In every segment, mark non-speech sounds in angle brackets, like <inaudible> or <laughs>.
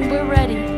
we're ready.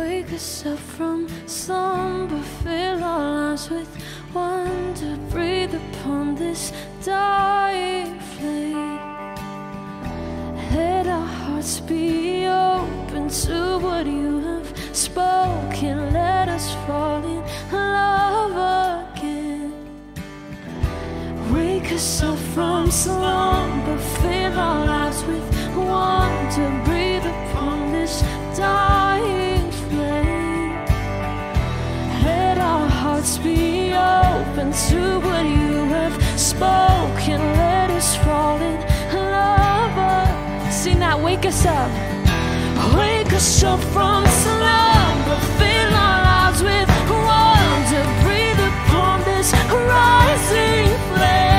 wake us up from slumber, fill our lives with wonder, breathe upon this dying flame. Let our hearts be open to what you have spoken. Let us fall in love again. Wake us up from slumber, fill our lives with wonder, breathe upon this dying. hearts be open to what you have spoken. Let us fall in love. See now, wake us up. Wake us up from slumber. Fill our lives with wonder. Breathe upon this rising flame.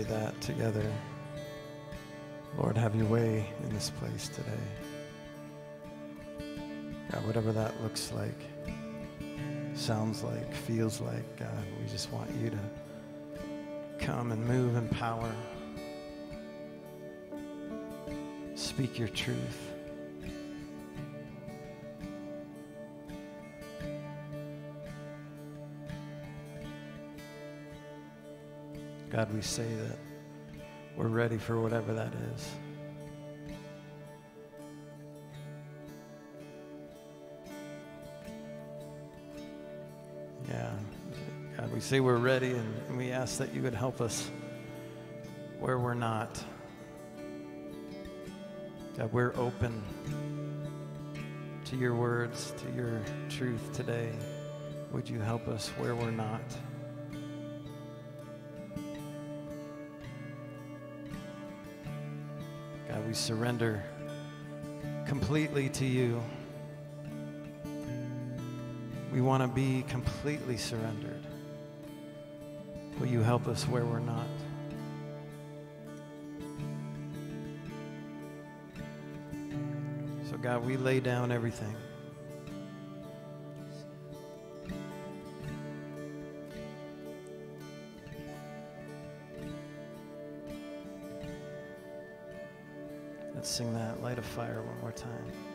Pray that together. Lord, have your way in this place today. God, whatever that looks like, sounds like, feels like, God, we just want you to come and move in power. Speak your truth. God, we say that we're ready for whatever that is. Yeah. God, we say we're ready and, we ask that you would help us where we're not. God, we're open to your words, to your truth today. Would you help us where we're not? We surrender completely to you. We want to be completely surrendered. Will you help us where we're not? So, God, we lay down everything. Fire one more time.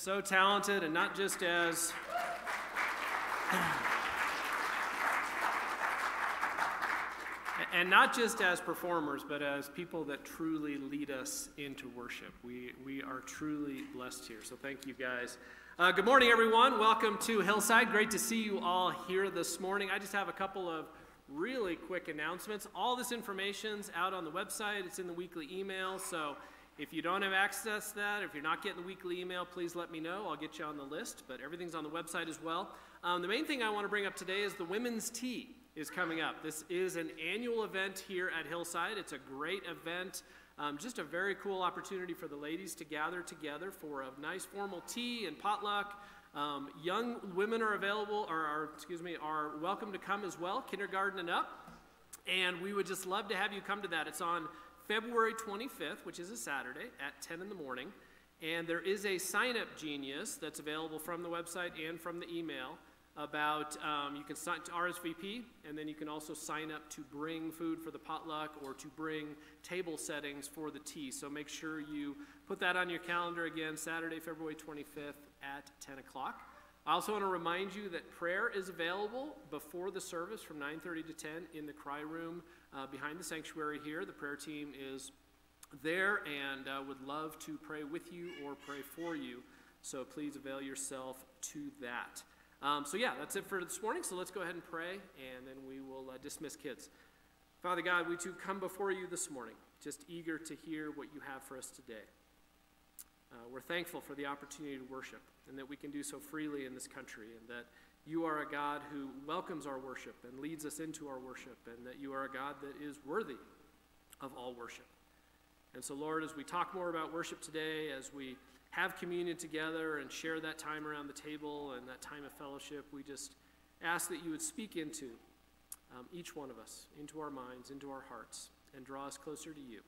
So talented, and not just as. <sighs> And not just as performers, but as people that truly lead us into worship. We, we are truly blessed here. So thank you guys. Uh, good morning, everyone. Welcome to Hillside. Great to see you all here this morning. I just have a couple of really quick announcements. All this information's out on the website, it's in the weekly email. So if you don't have access to that, if you're not getting the weekly email, please let me know. I'll get you on the list, but everything's on the website as well. Um, the main thing I want to bring up today is the women's tea is coming up. This is an annual event here at Hillside. It's a great event. Um, just a very cool opportunity for the ladies to gather together for a nice formal tea and potluck. Um, young women are available, or are, excuse me, are welcome to come as well, kindergarten and up. And we would just love to have you come to that. It's on February 25th, which is a Saturday at 10 in the morning. And there is a sign up genius that's available from the website and from the email about um, you can sign to RSVP, and then you can also sign up to bring food for the potluck or to bring table settings for the tea. So make sure you put that on your calendar again, Saturday, February 25th at 10 o'clock. I also want to remind you that prayer is available before the service from 9:30 to 10 in the cry room uh, behind the sanctuary here. The prayer team is there and uh, would love to pray with you or pray for you. So please avail yourself to that. Um, so, yeah, that's it for this morning. So, let's go ahead and pray and then we will uh, dismiss kids. Father God, we too come before you this morning, just eager to hear what you have for us today. Uh, we're thankful for the opportunity to worship and that we can do so freely in this country, and that you are a God who welcomes our worship and leads us into our worship, and that you are a God that is worthy of all worship. And so, Lord, as we talk more about worship today, as we have communion together and share that time around the table and that time of fellowship, we just ask that you would speak into um, each one of us into our minds, into our hearts, and draw us closer to you.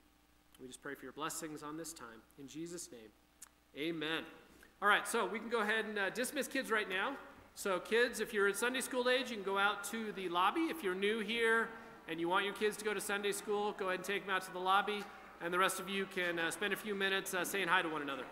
We just pray for your blessings on this time. In Jesus' name, amen. All right, so we can go ahead and uh, dismiss kids right now. So, kids, if you're at Sunday school age, you can go out to the lobby. If you're new here and you want your kids to go to Sunday school, go ahead and take them out to the lobby. And the rest of you can uh, spend a few minutes uh, saying hi to one another.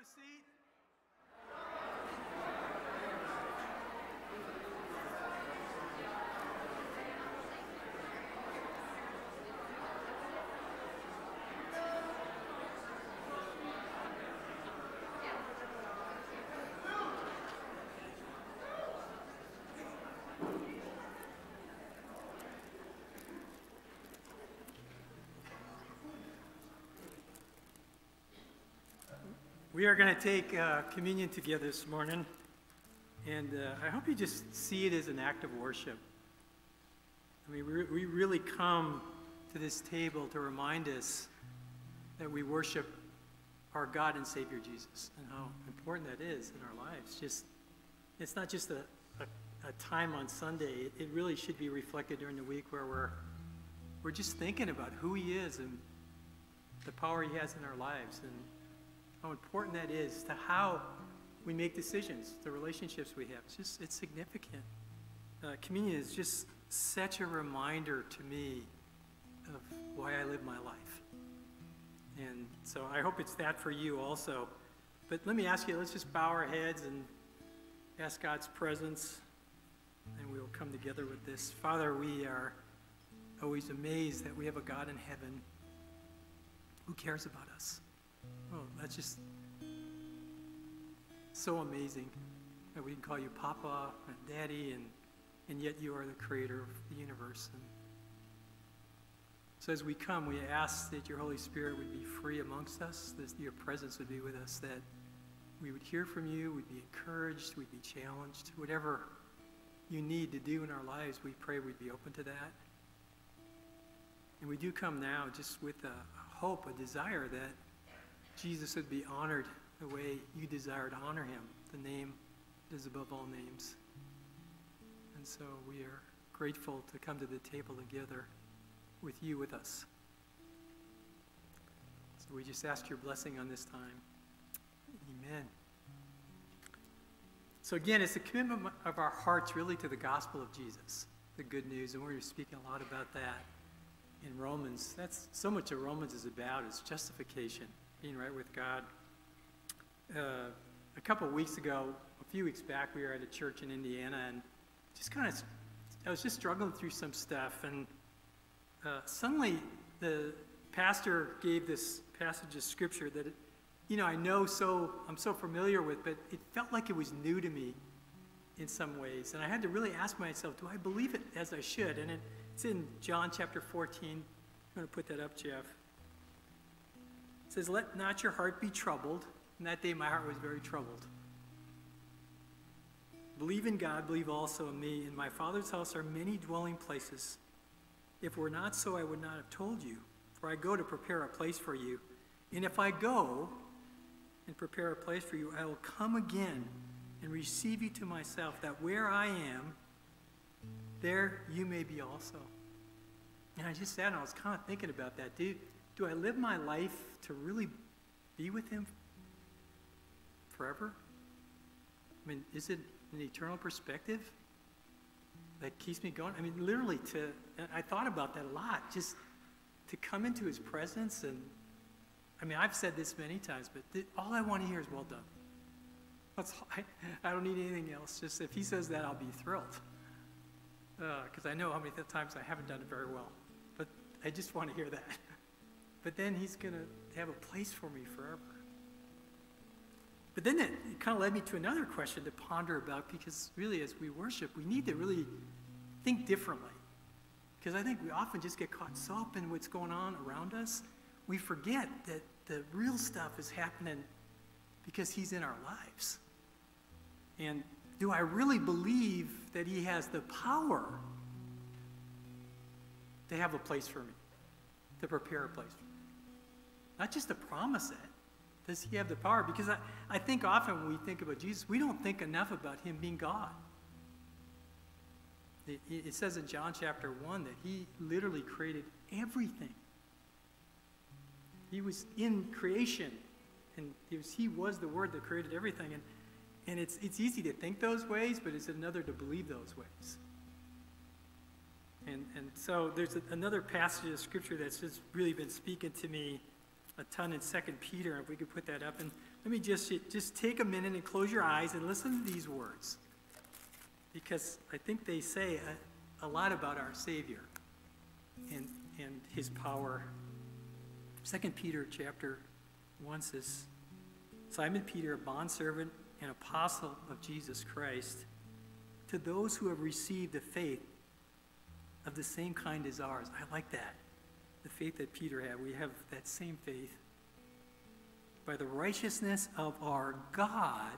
A We are going to take uh, communion together this morning, and uh, I hope you just see it as an act of worship. I mean, we, we really come to this table to remind us that we worship our God and Savior Jesus and how important that is in our lives. Just, it's not just a, a, a time on Sunday, it, it really should be reflected during the week where we're, we're just thinking about who He is and the power He has in our lives. And how important that is to how we make decisions, the relationships we have. It's just, it's significant. Uh, communion is just such a reminder to me of why I live my life. And so I hope it's that for you also. But let me ask you, let's just bow our heads and ask God's presence, and we will come together with this. Father, we are always amazed that we have a God in heaven who cares about us. Oh, that's just so amazing that we can call you Papa and Daddy, and, and yet you are the creator of the universe. And so as we come, we ask that your Holy Spirit would be free amongst us, that your presence would be with us, that we would hear from you, we'd be encouraged, we'd be challenged. Whatever you need to do in our lives, we pray we'd be open to that. And we do come now just with a hope, a desire that Jesus would be honored the way you desire to honor him, the name that is above all names. And so we are grateful to come to the table together with you with us. So we just ask your blessing on this time. Amen. So again, it's a commitment of our hearts really to the gospel of Jesus, the good news, and we're speaking a lot about that in Romans. That's so much of Romans is about is justification being right with God. Uh, a couple weeks ago, a few weeks back, we were at a church in Indiana, and just kind of, I was just struggling through some stuff, and uh, suddenly the pastor gave this passage of scripture that, you know, I know so, I'm so familiar with, but it felt like it was new to me in some ways, and I had to really ask myself, do I believe it as I should? And it, it's in John chapter 14. I'm going to put that up, Jeff. Says, Let not your heart be troubled. And that day my heart was very troubled. Believe in God, believe also in me. In my Father's house are many dwelling places. If were not so, I would not have told you. For I go to prepare a place for you. And if I go and prepare a place for you, I will come again and receive you to myself, that where I am, there you may be also. And I just sat and I was kind of thinking about that. Dude, do I live my life to really be with Him forever? I mean, is it an eternal perspective that keeps me going? I mean, literally, to, I thought about that a lot, just to come into His presence. And I mean, I've said this many times, but th- all I want to hear is well done. That's, I, <laughs> I don't need anything else. Just if He says that, I'll be thrilled. Because uh, I know how many times I haven't done it very well. But I just want to hear that. <laughs> But then he's going to have a place for me forever. But then it, it kind of led me to another question to ponder about because really, as we worship, we need to really think differently. Because I think we often just get caught so up in what's going on around us, we forget that the real stuff is happening because He's in our lives. And do I really believe that He has the power to have a place for me, to prepare a place for me? Not just to promise it. Does he have the power? Because I, I think often when we think about Jesus, we don't think enough about him being God. It, it says in John chapter 1 that he literally created everything. He was in creation, and he was, he was the Word that created everything. And, and it's, it's easy to think those ways, but it's another to believe those ways. And, and so there's another passage of Scripture that's just really been speaking to me a ton in Second Peter, if we could put that up. And let me just, just take a minute and close your eyes and listen to these words. Because I think they say a, a lot about our Savior and, and his power. Second Peter chapter 1 says, Simon Peter, a bondservant and apostle of Jesus Christ, to those who have received a faith of the same kind as ours. I like that. The faith that Peter had. We have that same faith. By the righteousness of our God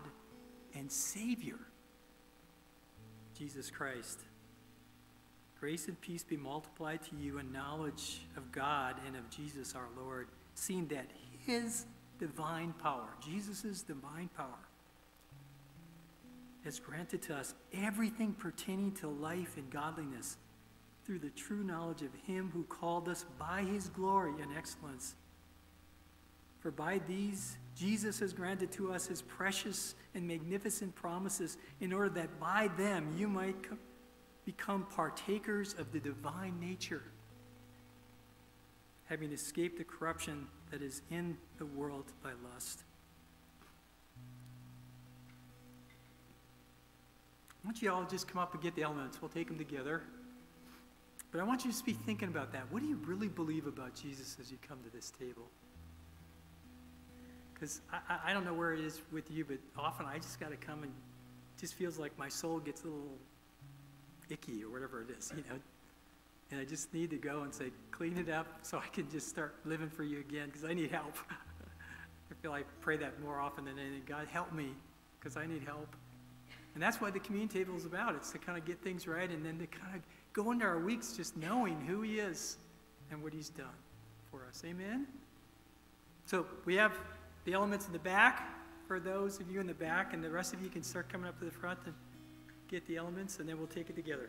and Savior, Jesus Christ. Grace and peace be multiplied to you in knowledge of God and of Jesus our Lord, seeing that his divine power, Jesus' divine power, has granted to us everything pertaining to life and godliness through the true knowledge of him who called us by his glory and excellence. For by these, Jesus has granted to us his precious and magnificent promises in order that by them you might become partakers of the divine nature, having escaped the corruption that is in the world by lust. I want you all just come up and get the elements. We'll take them together. But I want you to be thinking about that. What do you really believe about Jesus as you come to this table? Because I, I don't know where it is with you, but often I just got to come and just feels like my soul gets a little icky or whatever it is, you know. And I just need to go and say, clean it up so I can just start living for you again because I need help. <laughs> I feel like I pray that more often than anything. God, help me because I need help. And that's what the communion table is about. It's to kind of get things right and then to kind of go into our weeks just knowing who He is and what He's done for us. Amen? So we have the elements in the back for those of you in the back, and the rest of you can start coming up to the front and get the elements, and then we'll take it together.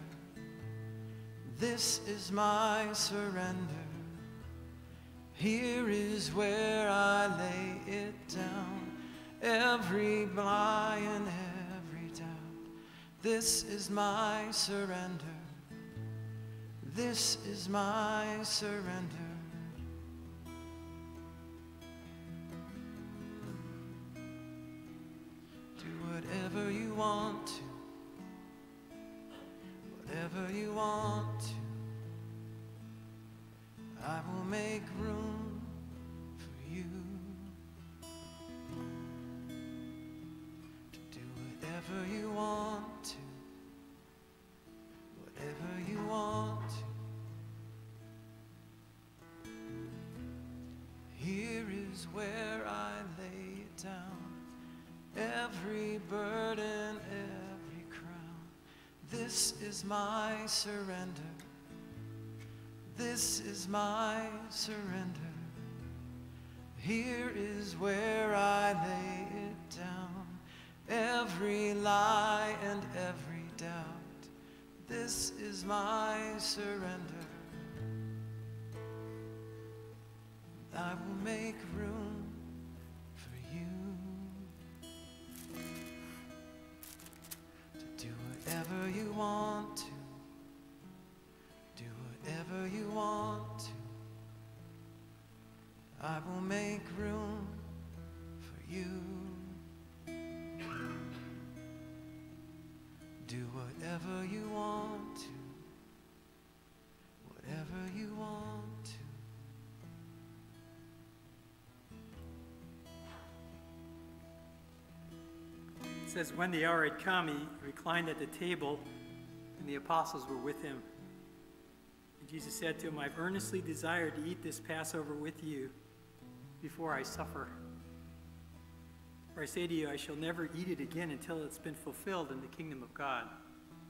This is my surrender. Here is where I lay it down. Every lie and every doubt. This is my surrender. This is my surrender. Do whatever you want to, whatever you want to, I will make room for you to do whatever you want to, whatever you want to. Here is where I lay it down every burden, every. This is my surrender. This is my surrender. Here is where I lay it down. Every lie and every doubt. This is my surrender. I will make room whatever you want to. Do whatever you want to. I will make room for you. Do whatever you want to. Whatever you want says, When the hour had come, he reclined at the table, and the apostles were with him. And Jesus said to him, I've earnestly desired to eat this Passover with you before I suffer. For I say to you, I shall never eat it again until it's been fulfilled in the kingdom of God.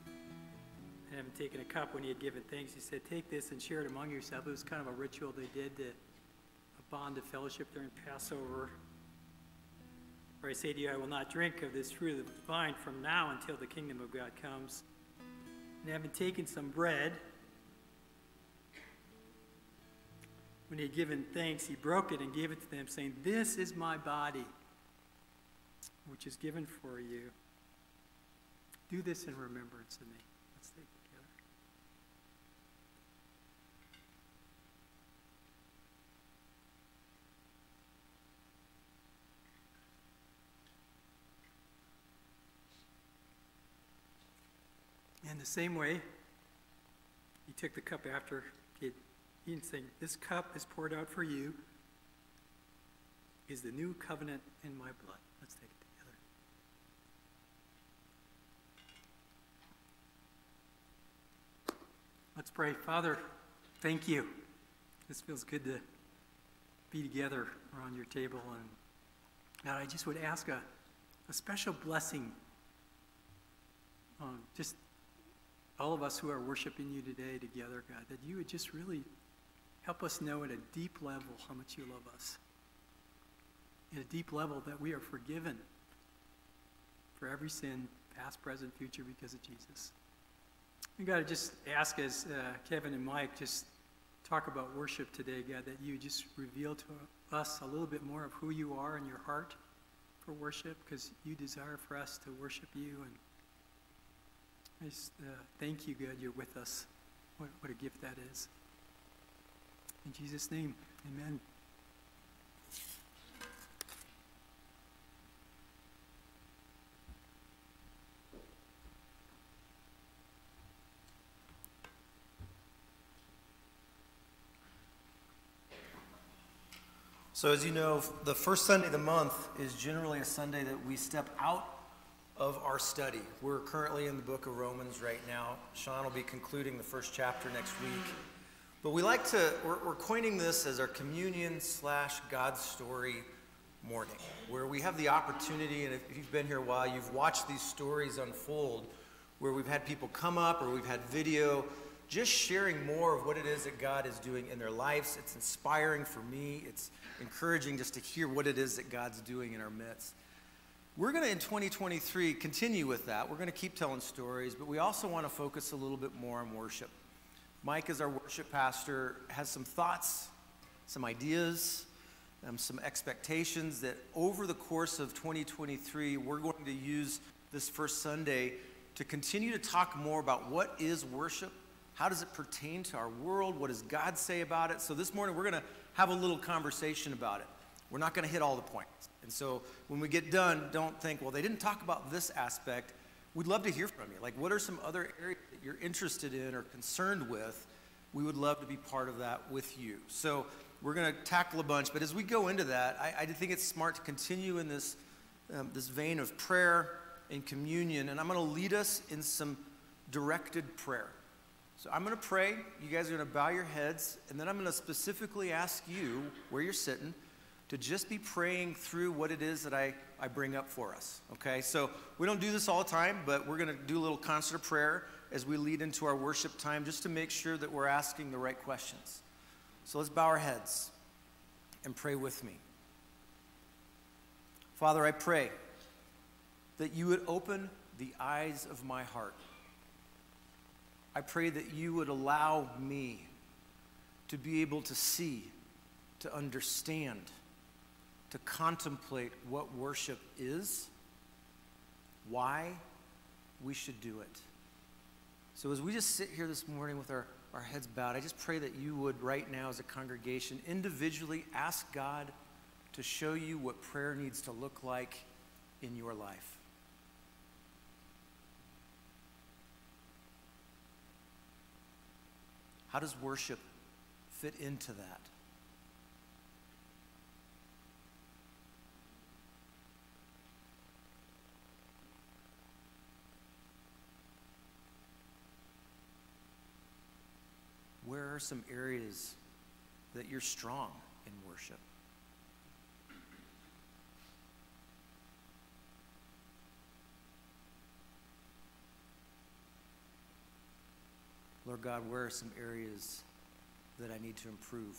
And having taken a cup when he had given thanks, he said, Take this and share it among yourselves. It was kind of a ritual they did, to, a bond of fellowship during Passover. For I say to you, I will not drink of this fruit of the vine from now until the kingdom of God comes. And having taken some bread, when he had given thanks, he broke it and gave it to them, saying, This is my body, which is given for you. Do this in remembrance of me. Let's take it together. In the same way, he took the cup after he had eaten, saying, This cup is poured out for you, is the new covenant in my blood. Let's take it together. Let's pray. Father, thank you. This feels good to be together around your table. And God, I just would ask a, a special blessing on just all of us who are worshiping you today together, God, that you would just really help us know at a deep level how much you love us. At a deep level that we are forgiven for every sin, past, present, future, because of Jesus. And God, I just ask as uh, Kevin and Mike just talk about worship today, God, that you just reveal to us a little bit more of who you are in your heart for worship, because you desire for us to worship you. And I just uh, thank you, God, you're with us. What, what a gift that is. In Jesus' name, amen. So, as you know, the first Sunday of the month is generally a Sunday that we step out of our study. We're currently in the book of Romans right now. Sean will be concluding the first chapter next week. But we like to, we're, we're coining this as our communion slash God story morning, where we have the opportunity, and if you've been here a while, you've watched these stories unfold, where we've had people come up or we've had video just sharing more of what it is that God is doing in their lives. It's inspiring for me. It's encouraging just to hear what it is that God's doing in our midst. We're going to, in 2023, continue with that. We're going to keep telling stories, but we also want to focus a little bit more on worship. Mike, as our worship pastor, has some thoughts, some ideas, um, some expectations that over the course of 2023, we're going to use this first Sunday to continue to talk more about what is worship, how does it pertain to our world, what does God say about it. So this morning, we're going to have a little conversation about it. We're not going to hit all the points. And so when we get done, don't think, well, they didn't talk about this aspect. We'd love to hear from you. Like, what are some other areas that you're interested in or concerned with? We would love to be part of that with you. So we're going to tackle a bunch. But as we go into that, I, I think it's smart to continue in this, um, this vein of prayer and communion. And I'm going to lead us in some directed prayer. So I'm going to pray. You guys are going to bow your heads. And then I'm going to specifically ask you, where you're sitting, to just be praying through what it is that I, I bring up for us. Okay? So we don't do this all the time, but we're going to do a little concert of prayer as we lead into our worship time just to make sure that we're asking the right questions. So let's bow our heads and pray with me. Father, I pray that you would open the eyes of my heart. I pray that you would allow me to be able to see, to understand, to contemplate what worship is, why we should do it. So, as we just sit here this morning with our, our heads bowed, I just pray that you would, right now, as a congregation, individually ask God to show you what prayer needs to look like in your life. How does worship fit into that? Some areas that you're strong in worship? Lord God, where are some areas that I need to improve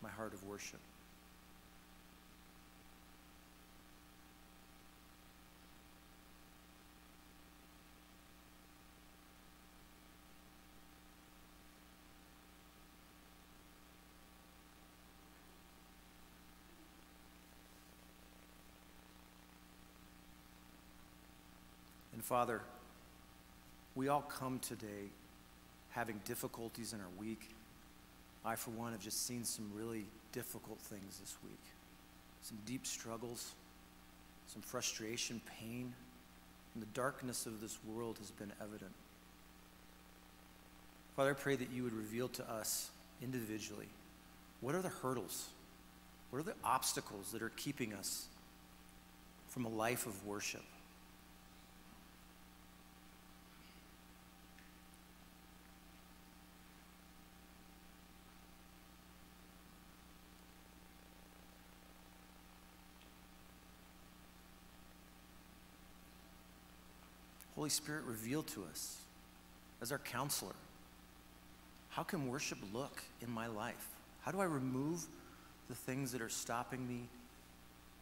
my heart of worship? Father, we all come today having difficulties in our week. I, for one, have just seen some really difficult things this week some deep struggles, some frustration, pain, and the darkness of this world has been evident. Father, I pray that you would reveal to us individually what are the hurdles, what are the obstacles that are keeping us from a life of worship. Holy Spirit, reveal to us as our counselor how can worship look in my life? How do I remove the things that are stopping me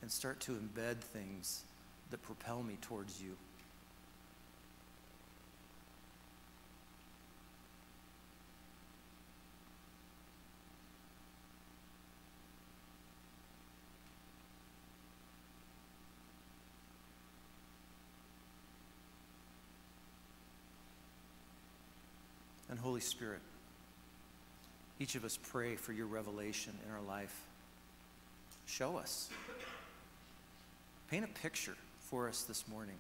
and start to embed things that propel me towards you? Holy Spirit, each of us pray for your revelation in our life. Show us. Paint a picture for us this morning.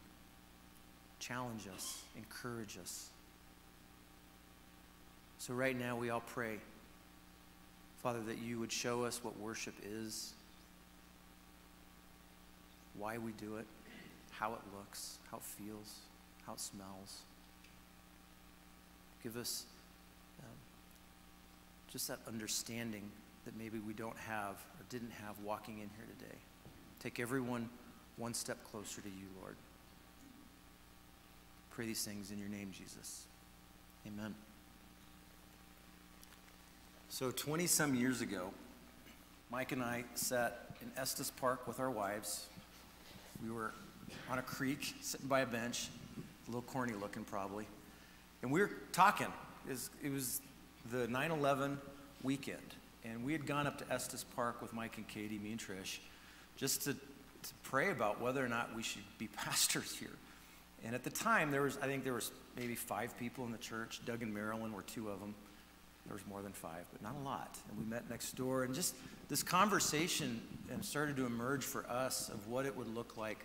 Challenge us, encourage us. So, right now, we all pray, Father, that you would show us what worship is, why we do it, how it looks, how it feels, how it smells. Give us just that understanding that maybe we don't have or didn't have walking in here today. Take everyone one step closer to you, Lord. Pray these things in your name, Jesus. Amen. So, 20 some years ago, Mike and I sat in Estes Park with our wives. We were on a creek, sitting by a bench, a little corny looking probably. And we were talking. It was, it was the 9 11 weekend. And we had gone up to Estes Park with Mike and Katie, me and Trish, just to, to pray about whether or not we should be <laughs> pastors here. And at the time, there was, I think there was maybe five people in the church. Doug and Marilyn were two of them. There was more than five, but not a lot. And we met next door, and just this conversation um, started to emerge for us of what it would look like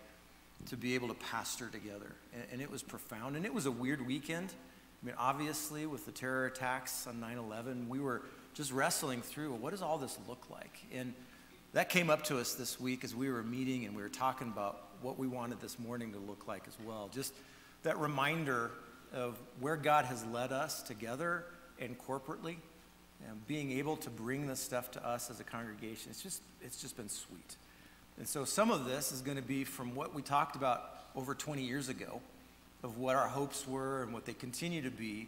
to be able to pastor together. And, and it was profound, and it was a weird weekend. I mean, obviously, with the terror attacks on 9 11, we were just wrestling through what does all this look like? And that came up to us this week as we were meeting and we were talking about what we wanted this morning to look like as well. Just that reminder of where God has led us together and corporately, and being able to bring this stuff to us as a congregation. It's just, it's just been sweet. And so some of this is going to be from what we talked about over 20 years ago of what our hopes were and what they continue to be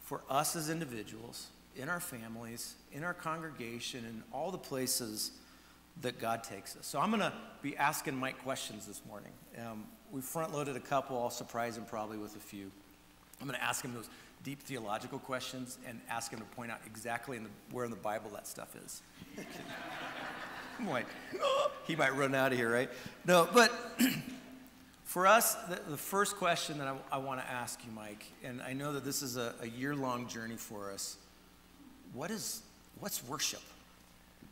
for us as individuals, in our families, in our congregation, and all the places that God takes us. So I'm going to be asking Mike questions this morning. Um, we front loaded a couple, I'll surprise him probably with a few. I'm going to ask him those deep theological questions and ask him to point out exactly in the, where in the Bible that stuff is. I'm like, oh, he might run out of here, right? No, but <clears throat> For us, the, the first question that I, I want to ask you, Mike, and I know that this is a, a year-long journey for us. What is what's worship?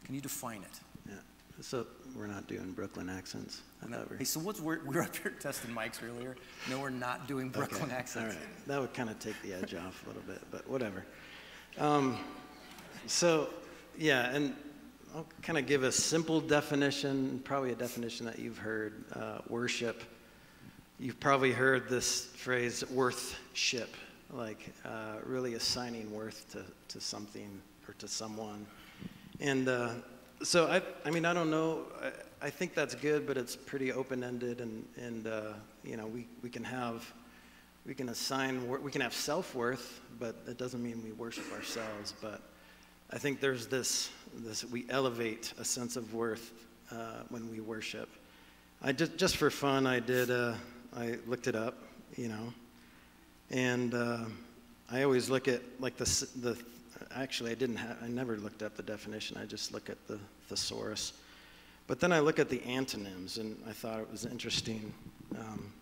Can you define it? Yeah. So we're not doing Brooklyn accents. I No. Hey, so what's we were up here testing mics earlier. No, we're not doing Brooklyn Okay, accents. All right. That would kind of take the edge off a little bit, but whatever. Um, so, yeah, and I'll kind of give a simple definition, probably a definition that you've heard. Uh, worship. You've probably heard this phrase, worthship, like uh, really assigning worth to, to something or to someone. And uh, so I, I mean, I don't know. I, I think that's good, but it's pretty open-ended, and and uh, you know, we we can have we can assign we can have self-worth, but it doesn't mean we worship ourselves. But I think there's this this we elevate a sense of worth uh, when we worship. I just just for fun, I did. Uh, I looked it up, you know, and uh, I always look at like the the. Actually, I didn't. I never looked up the definition. I just look at the thesaurus. But then I look at the antonyms, and I thought it was interesting um,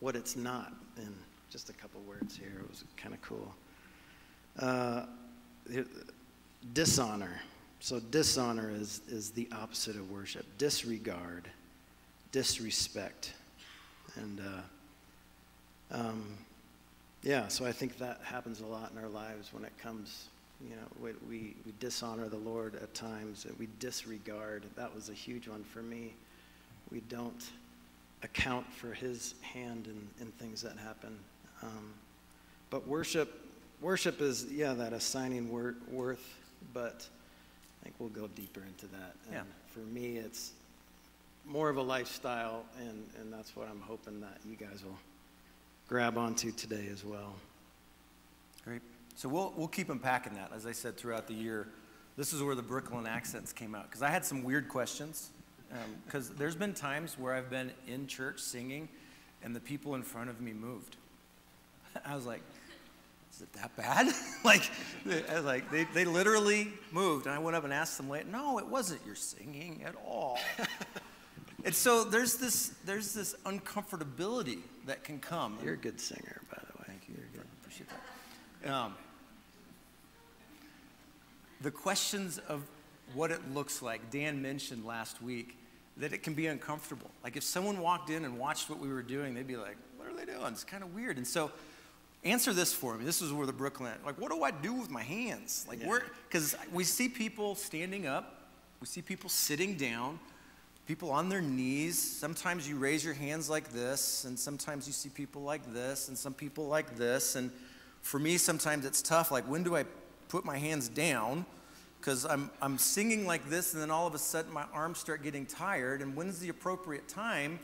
what it's not. In just a couple words here, it was kind of cool. Uh, dishonor. So dishonor is, is the opposite of worship. Disregard, disrespect. And uh, um, yeah, so I think that happens a lot in our lives when it comes, you know, we, we dishonor the Lord at times, we disregard. That was a huge one for me. We don't account for his hand in, in things that happen. Um, but worship, worship is, yeah, that assigning wor- worth, but I think we'll go deeper into that. And yeah. for me, it's more of a lifestyle, and, and that's what I'm hoping that you guys will grab onto today as well. Great. So we'll, we'll keep unpacking that, as I said, throughout the year. This is where the Brooklyn accents came out, because I had some weird questions. Because um, there's been times where I've been in church singing, and the people in front of me moved. <laughs> I was like, is it that bad? <laughs> like, I was like, they, they literally moved. And I went up and asked them later, no, it wasn't your singing at all. <laughs> and so there's this, there's this uncomfortability that can come. You're a good singer, by the way. Thank you. You're good. Appreciate that. Um, the questions of what it looks like, Dan mentioned last week that it can be uncomfortable. Like if someone walked in and watched what we were doing, they'd be like, what are they doing? It's kind of weird. And so answer this for me. This is where the Brooklyn, like, what do I do with my hands? Like, yeah. where, because we see people standing up, we see people sitting down, people on their knees. Sometimes you raise your hands like this, and sometimes you see people like this, and some people like this. And for me, sometimes it's tough. Like, when do I put my hands down? Because I'm, I'm singing like this, and then all of a sudden my arms start getting tired. And when's the appropriate time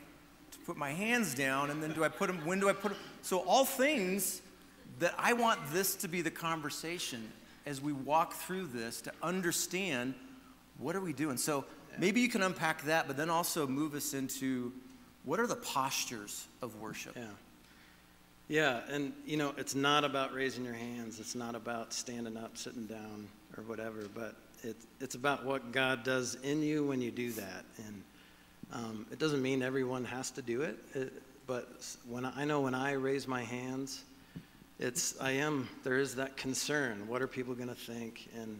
to put my hands down? And then do I put them, when do I put them? So, all things that I want this to be the conversation as we walk through this to understand what are we doing. So maybe you can unpack that, but then also move us into what are the postures of worship. Yeah. Yeah, and you know, it's not about raising your hands. It's not about standing up, sitting down, or whatever. But it, it's about what God does in you when you do that. And um, it doesn't mean everyone has to do it, it but when I, I know when I raise my hands, it's I am there is that concern. What are people going to think? And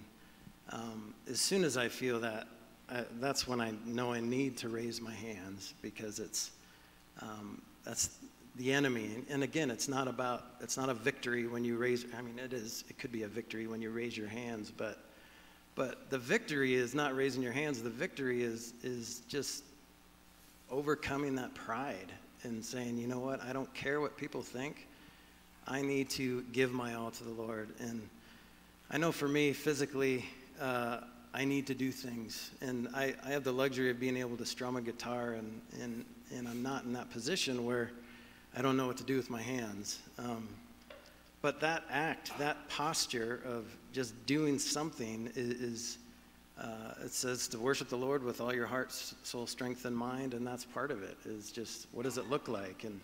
um, as soon as I feel that, I, that's when I know I need to raise my hands because it's um, that's the enemy. And, and again, it's not about it's not a victory when you raise. I mean, it is. It could be a victory when you raise your hands, but but the victory is not raising your hands. The victory is is just overcoming that pride and saying, you know what, I don't care what people think. I need to give my all to the Lord. And I know for me, physically, uh, I need to do things. And I, I have the luxury of being able to strum a guitar, and, and, and I'm not in that position where I don't know what to do with my hands. Um, but that act, that posture of just doing something is, is uh, it says to worship the Lord with all your heart, soul, strength, and mind, and that's part of it. Is just what does it look like? And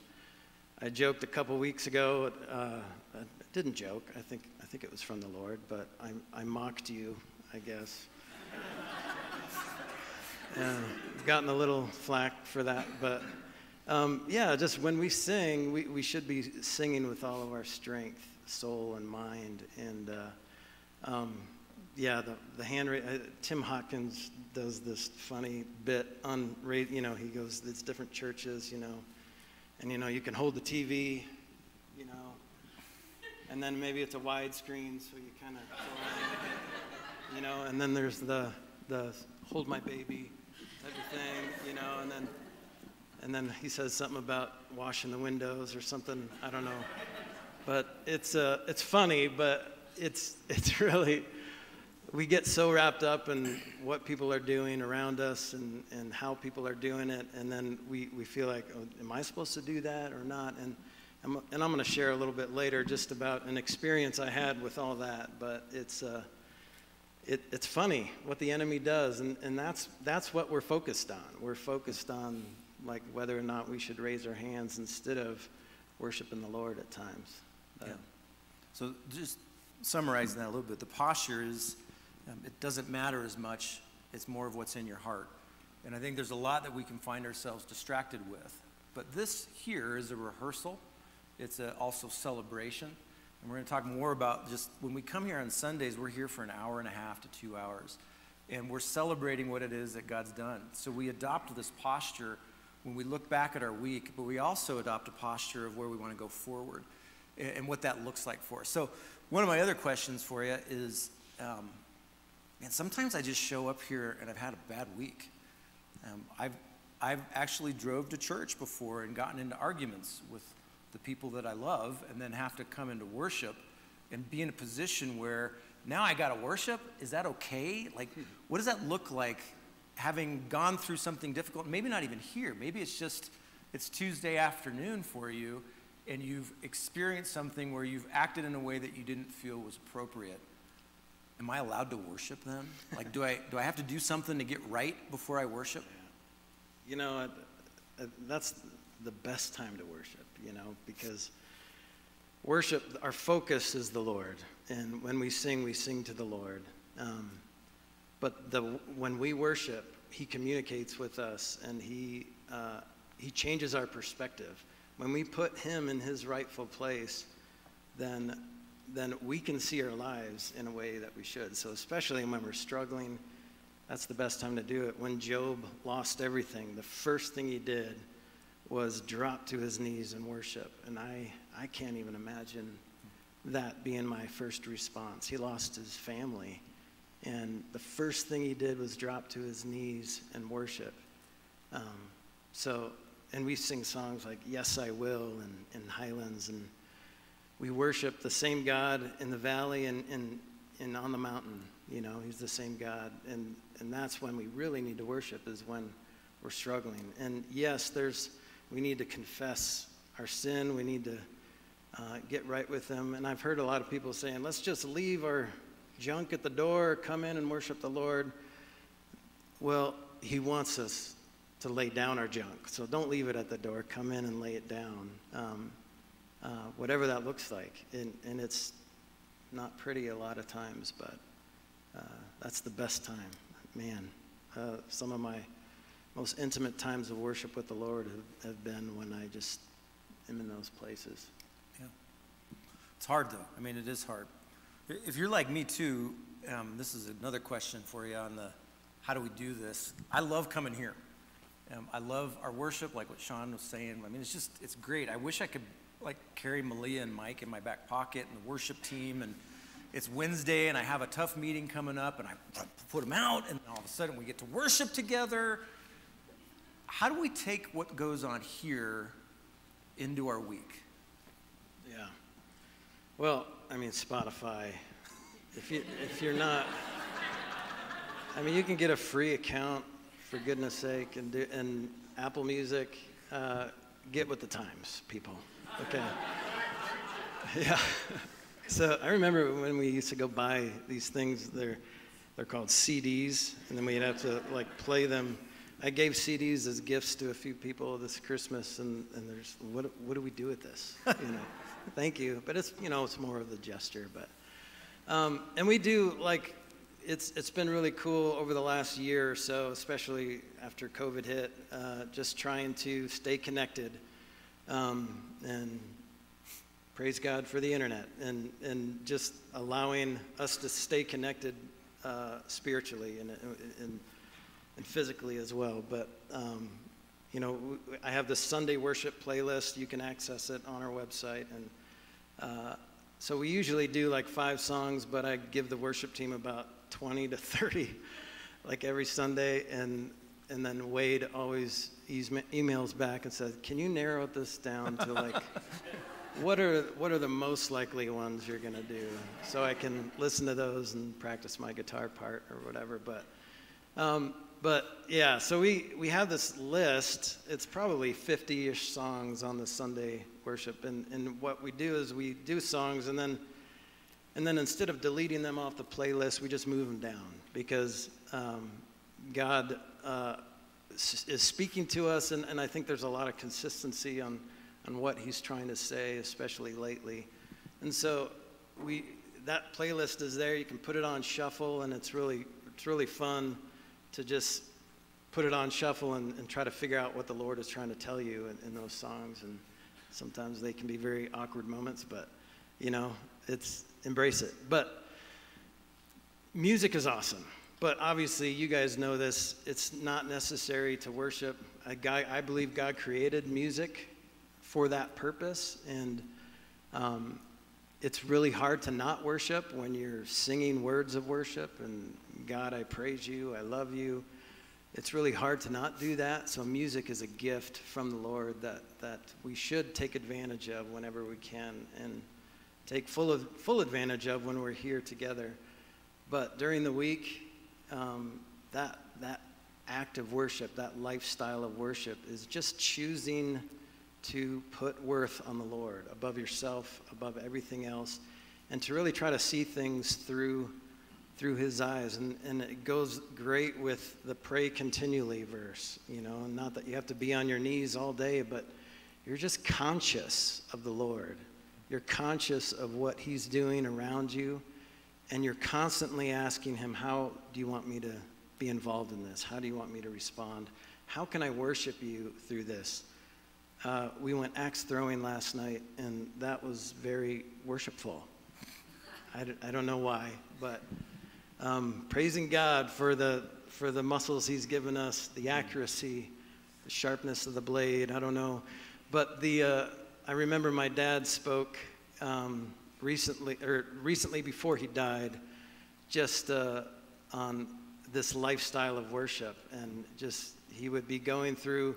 I joked a couple weeks ago. Uh, I didn't joke. I think I think it was from the Lord, but I, I mocked you, I guess. I've gotten a little flack for that, but um, yeah, just when we sing, we, we should be singing with all of our strength, soul, and mind. And uh, um, yeah, the, the hand, uh, Tim Hawkins does this funny bit on, you know, he goes, it's different churches, you know, and you know you can hold the TV, you know, and then maybe it's a widescreen, so you kind of, you know, and then there's the the hold my baby type of thing, you know, and then and then he says something about washing the windows or something. I don't know, but it's uh, it's funny, but it's <laughs> it's really we get so wrapped up in what people are doing around us and, and how people are doing it, and then we, we feel like, oh, am I supposed to do that or not? And, and I'm going to share a little bit later just about an experience I had with all that, but it's, uh, it, it's funny what the enemy does, and, and that's, that's what we're focused on. We're focused on like whether or not we should raise our hands instead of worshiping the Lord at times. Yeah. So just summarizing that a little bit, the posture is um, it doesn't matter as much. It's more of what's in your heart. And I think there's a lot that we can find ourselves distracted with. But this here is a rehearsal. It's a also celebration. And we're going to talk more about just when we come here on Sundays, we're here for an hour and a half to two hours. And we're celebrating what it is that God's done. So we adopt this posture when we look back at our week, but we also adopt a posture of where we want to go forward and, and what that looks like for us. So one of my other questions for you is um, man, sometimes I just show up here and I've had a bad week. Um, I've, I've actually drove to church before and gotten into arguments with the people that I love and then have to come into worship and be in a position where now I got to worship. Is that okay? Like, hmm. what does that look like having gone through something difficult? Maybe not even here. Maybe it's just, it's Tuesday afternoon for you and you've experienced something where you've acted in a way that you didn't feel was appropriate am I allowed to worship then? Like, do I, do I have to do something to get right before I worship? You know, that's the best time to worship, you know, because worship, our focus is the Lord. And when we sing, we sing to the Lord. Um, but the, when we worship, He communicates with us and He, uh, he changes our perspective. When we put Him in His rightful place, then then we can see our lives in a way that we should. So, especially when we're struggling, that's the best time to do it. When Job lost everything, the first thing he did was drop to his knees and worship. And I, I can't even imagine that being my first response. He lost his family. And the first thing he did was drop to his knees and worship. Um, so, and we sing songs like Yes, I Will and, and Highlands and we worship the same God in the valley and, and, and on the mountain. You know, He's the same God. And, and that's when we really need to worship, is when we're struggling. And yes, there's, we need to confess our sin. We need to uh, get right with Him. And I've heard a lot of people saying, let's just leave our junk at the door, come in and worship the Lord. Well, He wants us to lay down our junk. So don't leave it at the door. Come in and lay it down. Um, uh, whatever that looks like. And, and it's not pretty a lot of times, but uh, that's the best time. Man, uh, some of my most intimate times of worship with the Lord have, have been when I just am in those places. Yeah. It's hard, though. I mean, it is hard. If you're like me, too, um, this is another question for you on the how do we do this. I love coming here. Um, I love our worship, like what Sean was saying. I mean, it's just, it's great. I wish I could like carry Malia and Mike in my back pocket and the worship team and it's Wednesday and I have a tough meeting coming up and I put them out and all of a sudden we get to worship together. How do we take what goes on here into our week? Yeah. Well, I mean Spotify. If you if you're not I mean you can get a free account for goodness sake and do, and Apple Music uh, get with the times, people. Okay. <laughs> Yeah. So I remember when we used to go buy these things, they're, they're called CDs, and then we'd have to like play them. I gave CDs as gifts to a few people this Christmas, and, and there's, what, what do we do with this? <laughs> You know, thank you. But it's, you know, it's more of the gesture. But, um, and we do like, it's, it's been really cool over the last year or so, especially after COVID hit, uh, just trying to stay connected um, and praise God for the internet and, and just allowing us to stay connected uh, spiritually and, and, and physically as well. But, um, you know, I have the Sunday worship playlist. You can access it on our website. And uh, so we usually do like five songs, but I give the worship team about 20 to 30 <laughs> like every Sunday. And and then Wade always emails back and says, "Can you narrow this down to like <laughs> what are what are the most likely ones you're going to do so i can listen to those and practice my guitar part or whatever but um, but yeah so we we have this list it's probably 50ish songs on the sunday worship and and what we do is we do songs and then and then instead of deleting them off the playlist we just move them down because um, god uh, is speaking to us and, and i think there's a lot of consistency on on what he's trying to say, especially lately. And so we that playlist is there. You can put it on shuffle, and it's really it's really fun to just put it on shuffle and, and try to figure out what the Lord is trying to tell you in, in those songs. And sometimes they can be very awkward moments, but you know, it's embrace it. But music is awesome. But obviously, you guys know this. It's not necessary to worship. I, I believe God created music for that purpose. And um, it's really hard to not worship when you're singing words of worship and God, I praise you, I love you. It's really hard to not do that. So, music is a gift from the Lord that, that we should take advantage of whenever we can and take full, of, full advantage of when we're here together. But during the week, um, that, that act of worship, that lifestyle of worship, is just choosing to put worth on the Lord above yourself, above everything else, and to really try to see things through through his eyes. And, and it goes great with the pray continually verse, you know, and not that you have to be on your knees all day, but you're just conscious of the Lord. You're conscious of what he's doing around you, and you're constantly asking him, How do you want me to be involved in this? How do you want me to respond? How can I worship you through this? Uh, we went axe throwing last night, and that was very worshipful. I d- I don't know why, but um, praising God for the, for the muscles He's given us, the accuracy, the sharpness of the blade. I don't know. But the, uh, I remember my dad spoke um, recently, or recently before he died, just uh, on this lifestyle of worship. And just, he would be going through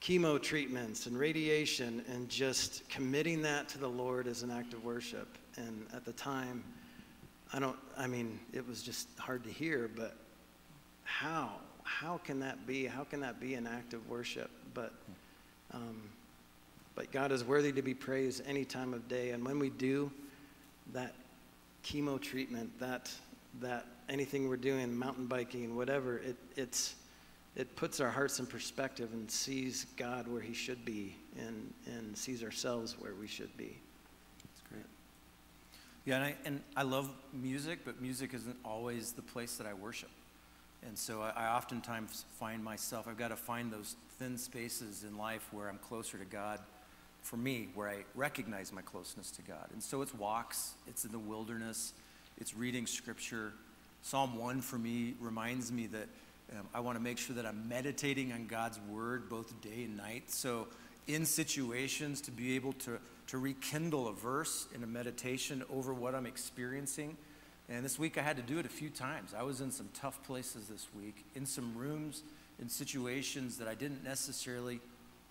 chemo treatments and radiation and just committing that to the Lord as an act of worship. And at the time, I don't, I mean, it was just hard to hear, but how? How can that be? How can that be an act of worship? But, um, but God is worthy to be praised any time of day. And when we do that chemo treatment, that, that anything we're doing, mountain biking, whatever, it, it's, it puts our hearts in perspective and sees God where he should be and, and sees ourselves where we should be. Yeah, and I, and I love music, but music isn't always the place that I worship. And so I, I oftentimes find myself, I've got to find those thin spaces in life where I'm closer to God for me, where I recognize my closeness to God. And so it's walks, it's in the wilderness, it's reading scripture. Psalm 1 for me reminds me that um, I want to make sure that I'm meditating on God's word both day and night. So, in situations, to be able to, to rekindle a verse in a meditation over what I'm experiencing. And this week I had to do it a few times. I was in some tough places this week, in some rooms, in situations that I didn't necessarily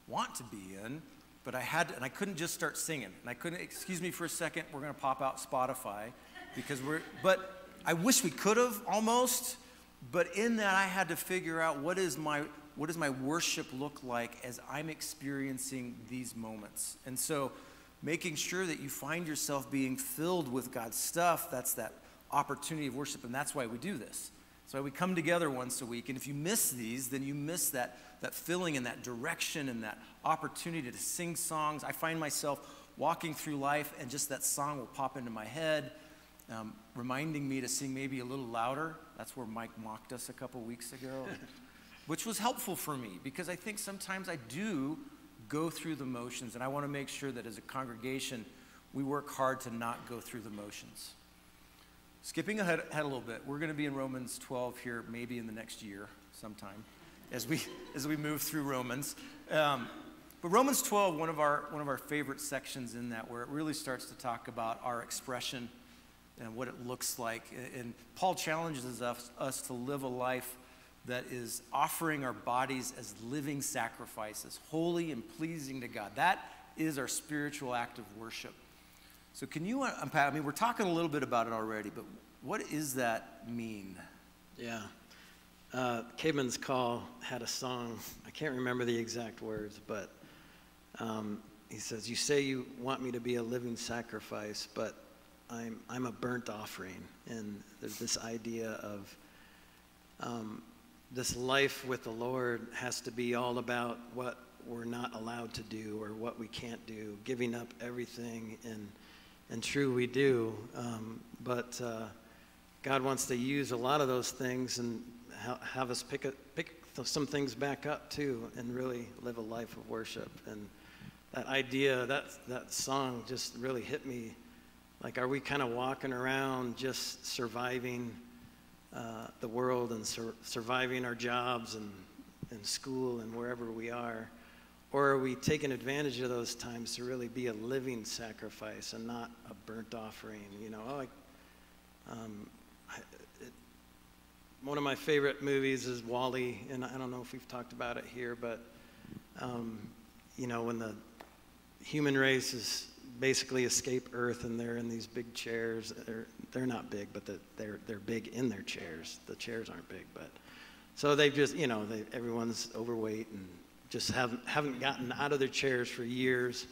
want to be in, but I had to, and I couldn't just start singing. And I couldn't, excuse me for a second, we're to pop out Spotify because we're, but I wish we could have almost but in that, I had to figure out what is my what does my worship look like as I'm experiencing these moments. And so, making sure that you find yourself being filled with God's stuff, that's that opportunity of worship, and that's why we do this. So we come together once a week, and if you miss these, then you miss that, that filling and that direction and that opportunity to sing songs. I find myself walking through life, and just that song will pop into my head um, reminding me to sing maybe a little louder. That's where Mike mocked us a couple weeks ago, <laughs> which was helpful for me because I think sometimes I do go through the motions, and I want to make sure that as a congregation, we work hard to not go through the motions. Skipping ahead, ahead a little bit, we're going to be in Romans 12 here, maybe in the next year sometime, as we <laughs> as we move through Romans. Um, but Romans 12, one of our one of our favorite sections in that, where it really starts to talk about our expression and what it looks like. And Paul challenges us, us to live a life that is offering our bodies as living sacrifices, holy and pleasing to God. That is our spiritual act of worship. So, can you unpack? I mean, we're talking a little bit about it already, but what does that mean? Yeah. Uh, Caedmon's Call had a song. I can't remember the exact words, but um, he says, You say you want me to be a living sacrifice, but I'm, I'm a burnt offering. And there's this idea of um, this life with the Lord has to be all about what we're not allowed to do or what we can't do, giving up everything. And, and true, we do. Um, but uh, God wants to use a lot of those things and ha- have us pick, a, pick some things back up too and really live a life of worship. And that idea, that, that song just really hit me. Like, are we kind of walking around just surviving uh, the world and sur- surviving our jobs and in school and wherever we are? Or are we taking advantage of those times to really be a living sacrifice and not a burnt offering? You know, oh, I, um, I, it, one of my favorite movies is WALL-E, and I don't know if we've talked about it here, but um, you know, when the human race is basically escape Earth and they're in these big chairs. They're, they're not big, but the, they're, they're big in their chairs. The chairs aren't big, but so they've just, you know, they, everyone's overweight and just haven't, haven't gotten out of their chairs for years.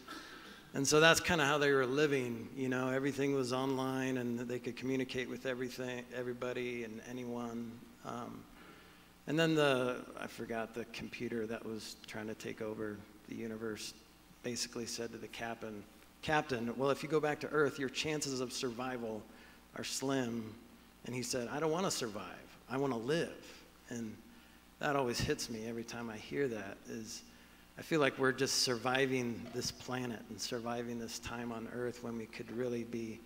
And so that's kind of how they were living. You know, everything was online and they could communicate with everything, everybody and anyone. Um, and then the, I forgot the computer that was trying to take over the universe basically said to the captain, Captain, well, if you go back to Earth, your chances of survival are slim. And he said, I don't want to survive. I want to live. And that always hits me every time I hear that is I feel like we're just surviving this planet and surviving this time on Earth when we could really be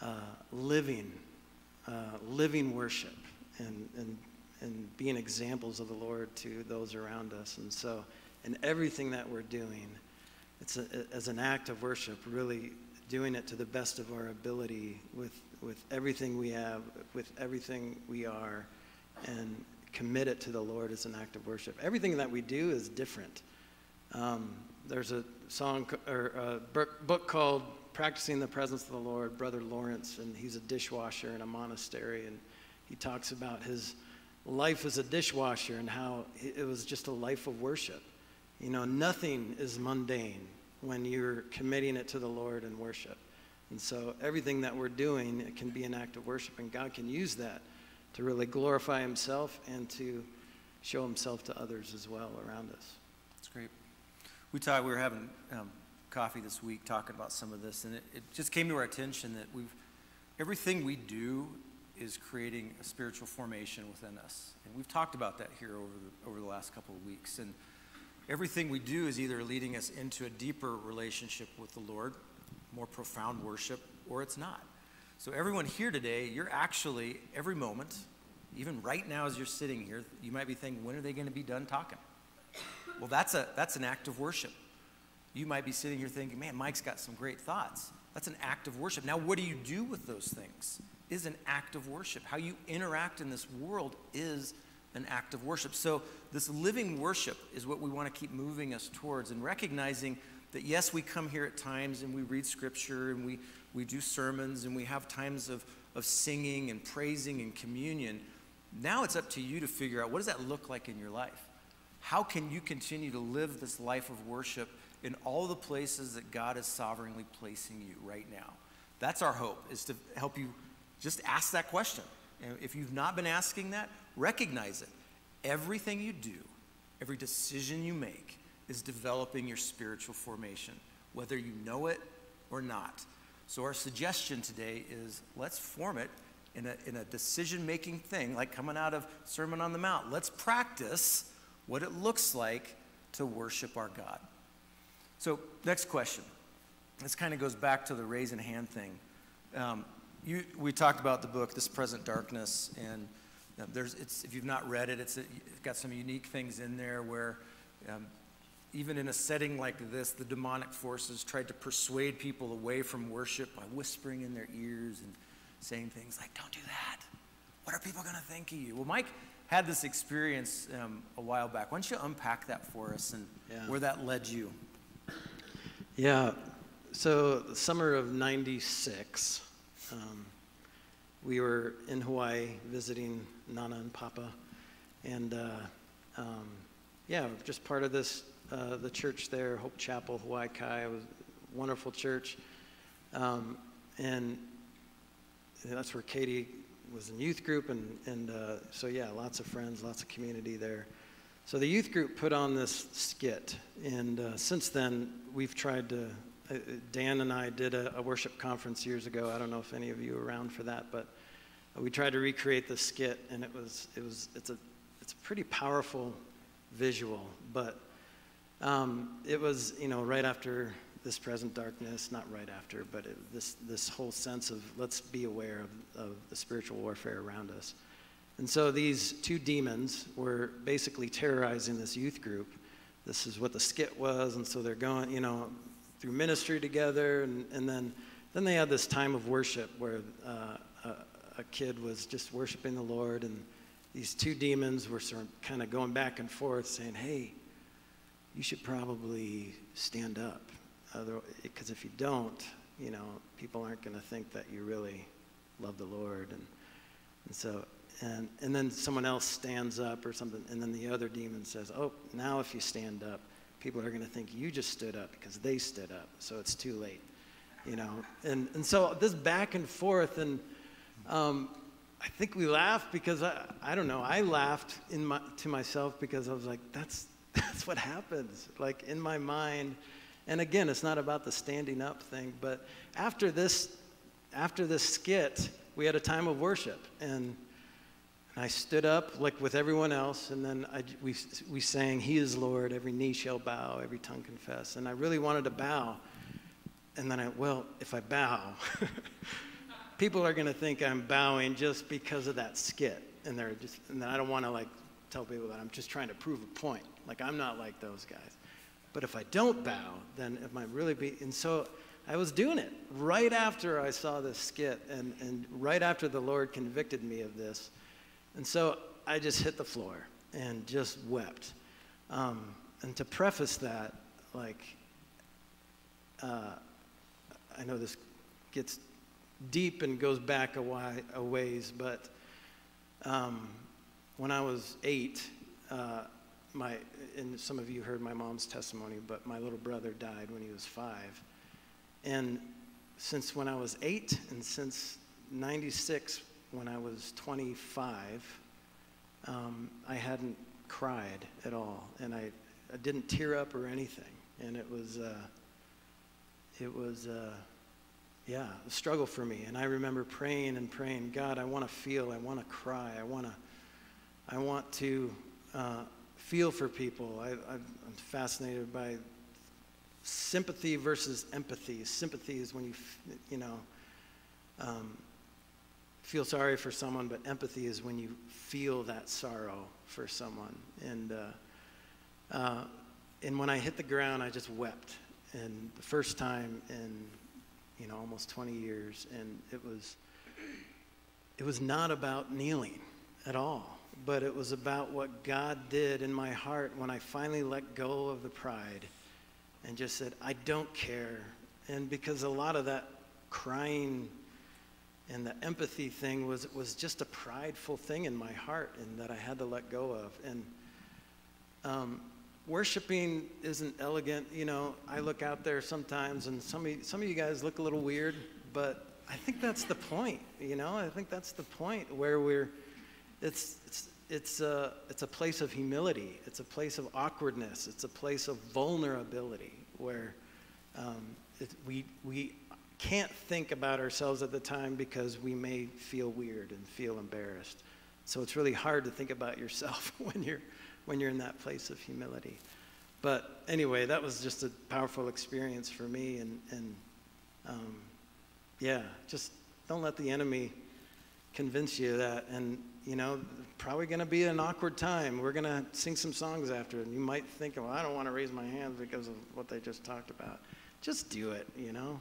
uh, living, uh, living worship and, and, and being examples of the Lord to those around us. And so, in everything that we're doing, it's a, as an act of worship, really doing it to the best of our ability with, with everything we have, with everything we are, and commit it to the Lord as an act of worship. Everything that we do is different. Um, there's a song or a book called Practicing the Presence of the Lord, Brother Lawrence, and he's a dishwasher in a monastery, and he talks about his life as a dishwasher and how it was just a life of worship. You know, nothing is mundane when you're committing it to the Lord in worship. And so everything that we're doing it can be an act of worship, and God can use that to really glorify Himself and to show Himself to others as well around us. That's great. We talked. We were having um, coffee this week talking about some of this, and it, it just came to our attention that we've everything we do is creating a spiritual formation within us, and we've talked about that here over the over the last couple of weeks, and Everything we do is either leading us into a deeper relationship with the Lord, more profound worship, or it's not. So, everyone here today, you're actually, every moment, even right now as you're sitting here, you might be thinking, when are they going to be done talking? Well, that's, a, that's an act of worship. You might be sitting here thinking, man, Mike's got some great thoughts. That's an act of worship. Now, what do you do with those things? Is an act of worship. How you interact in this world is an act of worship. So, this living worship is what we want to keep moving us towards and recognizing that, yes, we come here at times and we read scripture and we, we do sermons and we have times of, of singing and praising and communion. Now it's up to you to figure out what does that look like in your life? How can you continue to live this life of worship in all the places that God is sovereignly placing you right now? That's our hope, is to help you just ask that question. And if you've not been asking that, recognize it. Everything you do, every decision you make, is developing your spiritual formation, whether you know it or not. So, our suggestion today is let's form it in a, in a decision making thing, like coming out of Sermon on the Mount. Let's practice what it looks like to worship our God. So, next question. This kind of goes back to the raising hand thing. Um, you, we talked about the book, This Present Darkness, and um, there's, it's, if you've not read it, it's, a, it's got some unique things in there where um, even in a setting like this, the demonic forces tried to persuade people away from worship by whispering in their ears and saying things like, don't do that. What are people going to think of you? Well, Mike had this experience um, a while back. Why don't you unpack that for us and yeah. where that led you? Yeah. So, the summer of 96, um, we were in Hawaii visiting Nana and Papa. And uh, um, yeah, just part of this, uh, the church there, Hope Chapel, Hawaii Kai. It was a wonderful church. Um, and that's where Katie was in youth group. And, and uh, so, yeah, lots of friends, lots of community there. So the youth group put on this skit. And uh, since then, we've tried to uh, Dan and I did a, a, worship conference years ago. I don't know if any of you were around for that, but we tried to recreate the skit, and it was it was it's a it's a pretty powerful visual. But um, it was you know right after this present darkness, not right after, but it, this this whole sense of let's be aware of, of the spiritual warfare around us. And so these two demons were basically terrorizing this youth group. This is what the skit was, and so they're going, you know, through ministry together, and, and then, then they had this time of worship where uh, a, kid was just worshiping the Lord, and these two demons were sort of kind of going back and forth, saying, "Hey, you should probably stand up, because if you don't, you know, people aren't going to think that you really love the Lord." And, and so and, and then someone else stands up or something, and then the other demon says, Oh, now if you stand up, people are going to think you just stood up because they stood up, so it's too late, you know. And and so this back and forth, and um, I think we laughed because I I don't know I laughed my to myself because I was like that's <laughs> that's what happens like in my mind, and again it's not about the standing up thing, but after this after this skit we had a time of worship and and I stood up like with everyone else, and then I, we, we sang, He is Lord, every knee shall bow, every tongue confess. And I really wanted to bow. And then I, well, if I bow, <laughs> people are going to think I'm bowing just because of that skit. And they're just, and I don't want to like tell people that I'm just trying to prove a point. Like I'm not like those guys. But if I don't bow, then it might really be. And so I was doing it right after I saw this skit, and, and right after the Lord convicted me of this. And so I just hit the floor and just wept. Um, and to preface that, like, uh, I know this gets deep and goes back a, ways, but um, when I was eight, uh, my, and some of you heard my mom's testimony, but my little brother died when he was five. And since when I was eight and since 96, when I was 25, um, I hadn't cried at all, and I, I, didn't tear up or anything, and it was, uh, it was, uh, yeah, a struggle for me. And I remember praying and praying, God, I want to feel, I want to cry, I want to, I want to uh, feel for people. I, am fascinated by sympathy versus empathy. Sympathy is when you, you know. Um, feel sorry for someone, but empathy is when you feel that sorrow for someone. And, uh, uh, and when I hit the ground, I just wept. And the first time in, you know, almost 20 years. And it was, it was not about kneeling at all, but it was about what God did in my heart when I finally let go of the pride and just said, I don't care. And because a lot of that crying and the empathy thing was, was just a prideful thing in my heart and that I had to let go of. And um, worshiping isn't elegant. You know, I look out there sometimes and some of, some of you guys look a little weird, but I think that's the point. You know, I think that's the point where we're, it's, it's, it's a, it's a place of humility. It's a place of awkwardness. It's a place of vulnerability where um, it, we, we can't think about ourselves at the time because we may feel weird and feel embarrassed. So it's really hard to think about yourself <laughs> when you're when you're in that place of humility. But anyway, that was just a powerful experience for me, and and um, yeah, just don't let the enemy convince you that. And you know, probably going to be an awkward time. We're going to sing some songs after, and you might think, well, I don't want to raise my hands because of what they just talked about. Just do it, you know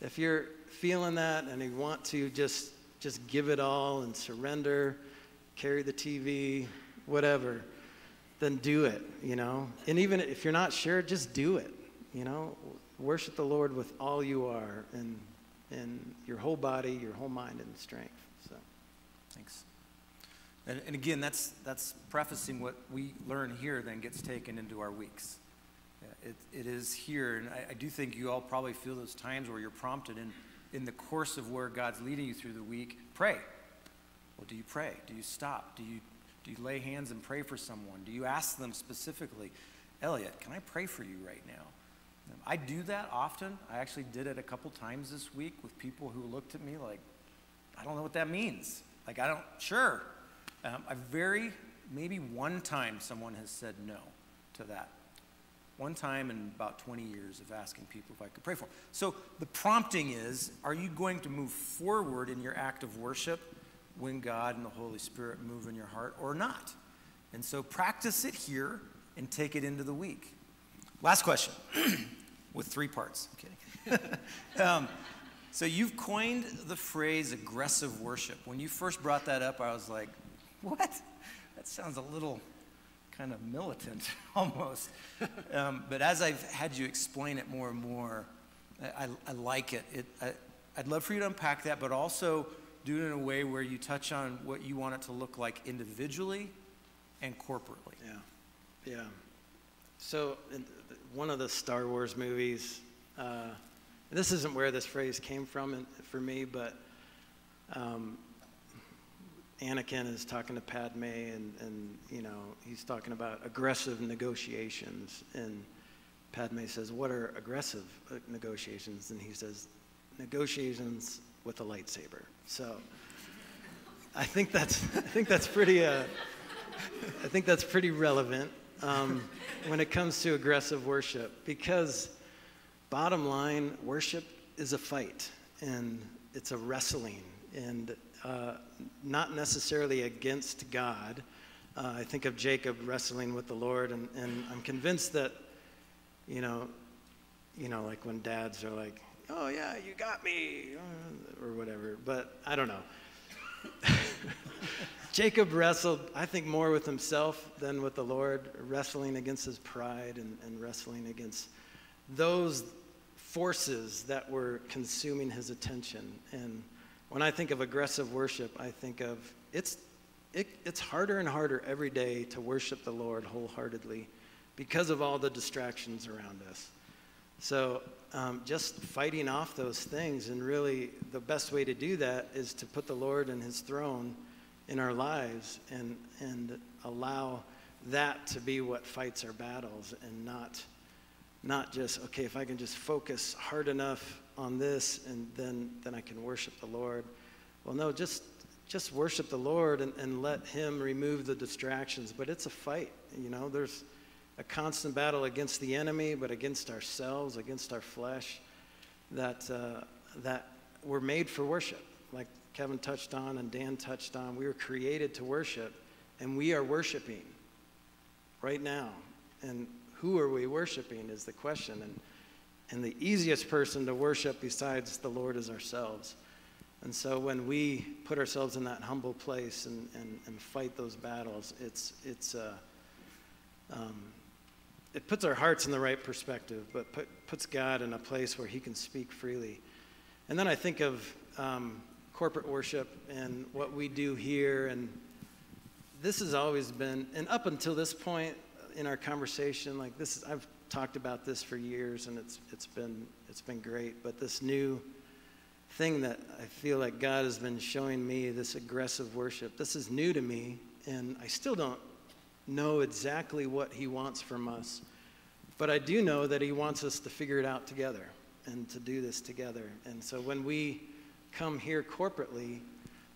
if you're feeling that and you want to just just give it all and surrender, carry the TV, whatever, then do it, you know. And even if you're not sure, just do it, you know. worship the Lord with all you are and, and your whole body, your whole mind, and strength. So, Thanks. And, and again, that's, that's prefacing what we learn here then gets taken into our weeks. It, it is here, and I, I do think you all probably feel those times where you're prompted in, in the course of where God's leading you through the week, pray. Well, do you pray? Do you stop? Do you, do you lay hands and pray for someone? Do you ask them specifically, Elliot, can I pray for you right now? I do that often. I actually did it a couple times this week with people who looked at me like, I don't know what that means. Like, I don't, sure. Um, I very, maybe one time someone has said no to that. One time in about 20 years of asking people if I could pray for them. So the prompting is are you going to move forward in your act of worship when God and the Holy Spirit move in your heart or not? And so practice it here and take it into the week. Last question <clears throat> with three parts. I'm kidding. <laughs> um, so you've coined the phrase aggressive worship. When you first brought that up, I was like, what? That sounds a little kind of militant <laughs> almost. Um, but as I've had you explain it more and more, I, I like it. it I, I'd love for you to unpack that, but also do it in a way where you touch on what you want it to look like individually and corporately. yeah. Yeah. So, one of the Star Wars movies, uh, this isn't where this phrase came from for me, but um, Anakin is talking to Padme, and, and you know he's talking about aggressive negotiations, and Padme says, "What are aggressive uh, negotiations?" And he says, "Negotiations with a lightsaber." So, I think that's <laughs> I think that's pretty uh, I think that's pretty relevant um, when it comes to aggressive worship because, bottom line, worship is a fight and it's a wrestling and uh, not necessarily against God. Uh, I think of Jacob wrestling with the Lord, and, and I'm convinced that, you know, you know, like when dads are like, "Oh yeah, you got me," uh, or whatever. But I don't know. <laughs> Jacob wrestled, I think, more with himself than with the Lord, wrestling against his pride and, and wrestling against those forces that were consuming his attention. And when I think of aggressive worship, I think of it's, it, it's harder and harder every day to worship the Lord wholeheartedly because of all the distractions around us. So um, just fighting off those things, and really the best way to do that is to put the Lord in his throne in our lives and, and allow that to be what fights our battles and not, not just, okay, if I can just focus hard enough on this and then, then I can worship the Lord. Well, no, just, just worship the Lord and, and let Him remove the distractions. But it's a fight, you know, there's a constant battle against the enemy, but against ourselves, against our flesh, that, uh, that we're made for worship. Like Kevin touched on and Dan touched on, we were created to worship, and we are worshiping right now. And who are we worshiping is the question. And, and the easiest person to worship besides the Lord is ourselves. And so when we put ourselves in that humble place and, and, and fight those battles, it's, it's, uh, um, it puts our hearts in the right perspective, but put, puts God in a place where He can speak freely. And then I think of um, corporate worship and what we do here. And this has always been, and up until this point in our conversation, like this, is, I've talked about this for years, and it's it's been it's been great. But this new thing that I feel like God has been showing me, this aggressive worship, this is new to me, and I still don't know exactly what He wants from us. But I do know that He wants us to figure it out together and to do this together. And so when we come here corporately,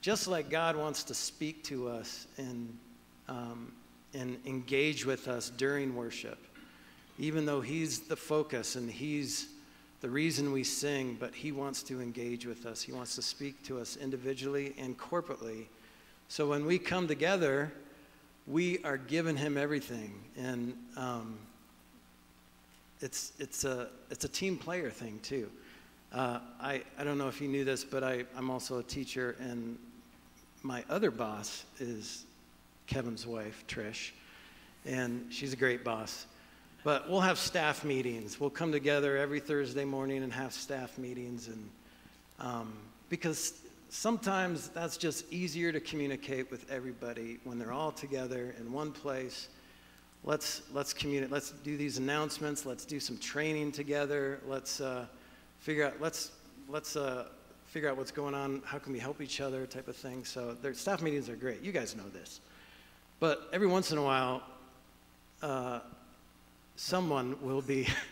just like God wants to speak to us and, um, and engage with us during worship, even though He's the focus and He's the reason we sing, but He wants to engage with us. He wants to speak to us individually and corporately. So when we come together, we are giving Him everything. And um, it's, it's, a, it's a team player thing, too. Uh, I, I don't know if you knew this, but I, I'm also a teacher, and my other boss is Kevin's wife, Trish, and she's a great boss. But we'll have staff meetings. We'll come together every Thursday morning and have staff meetings, and um, because sometimes that's just easier to communicate with everybody when they're all together in one place. Let's let's communicate. Let's do these announcements. Let's do some training together. Let's uh, figure out. Let's let's uh, figure out what's going on. How can we help each other? Type of thing. So their staff meetings are great. You guys know this. But every once in a while, uh, someone will be <laughs>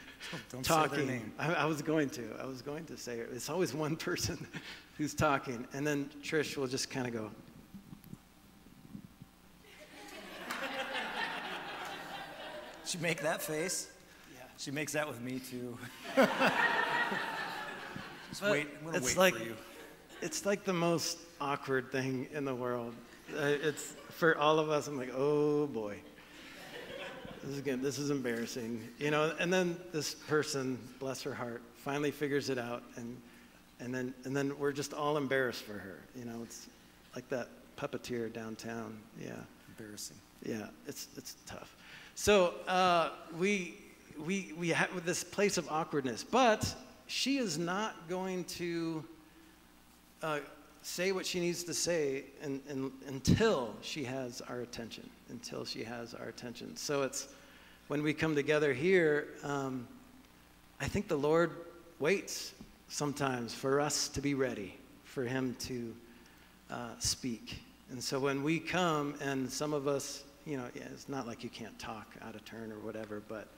Don't say their talking. name. I, I was going to. I was going to say it. It's always one person <laughs> who's talking, and then Trish will just kind of go. She make that face? Yeah. She makes that with me too. <laughs> Just But wait. I'm gonna it's wait like for you. it's like the most awkward thing in the world. Uh, it's for all of us. I'm like, oh boy, this is good. This is embarrassing, you know. And then this person, bless her heart, finally figures it out, and and then and then we're just all embarrassed for her. You know, it's like that puppeteer downtown. Yeah. Embarrassing. Yeah, it's it's tough. So uh, we we we have this place of awkwardness, but she is not going to uh, say what she needs to say in, until she has our attention. Until she has our attention. So it's when we come together here. Um, I think the Lord waits sometimes for us to be ready for Him to uh, speak. And so when we come, and some of us, you know, yeah, it's not like you can't talk out of turn or whatever, but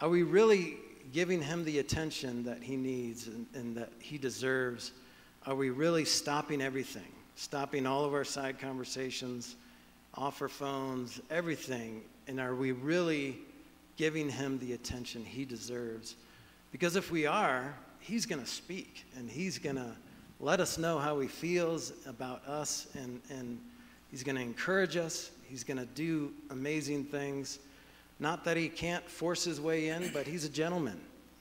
are we really giving Him the attention that He needs and, and that He deserves? Are we really stopping everything? Stopping all of our side conversations, off our phones, everything? And are we really giving Him the attention He deserves? Because if we are, He's going to speak and He's going to let us know how He feels about us and, and He's going to encourage us. He's going to do amazing things. Not that He can't force His way in, but He's a gentleman.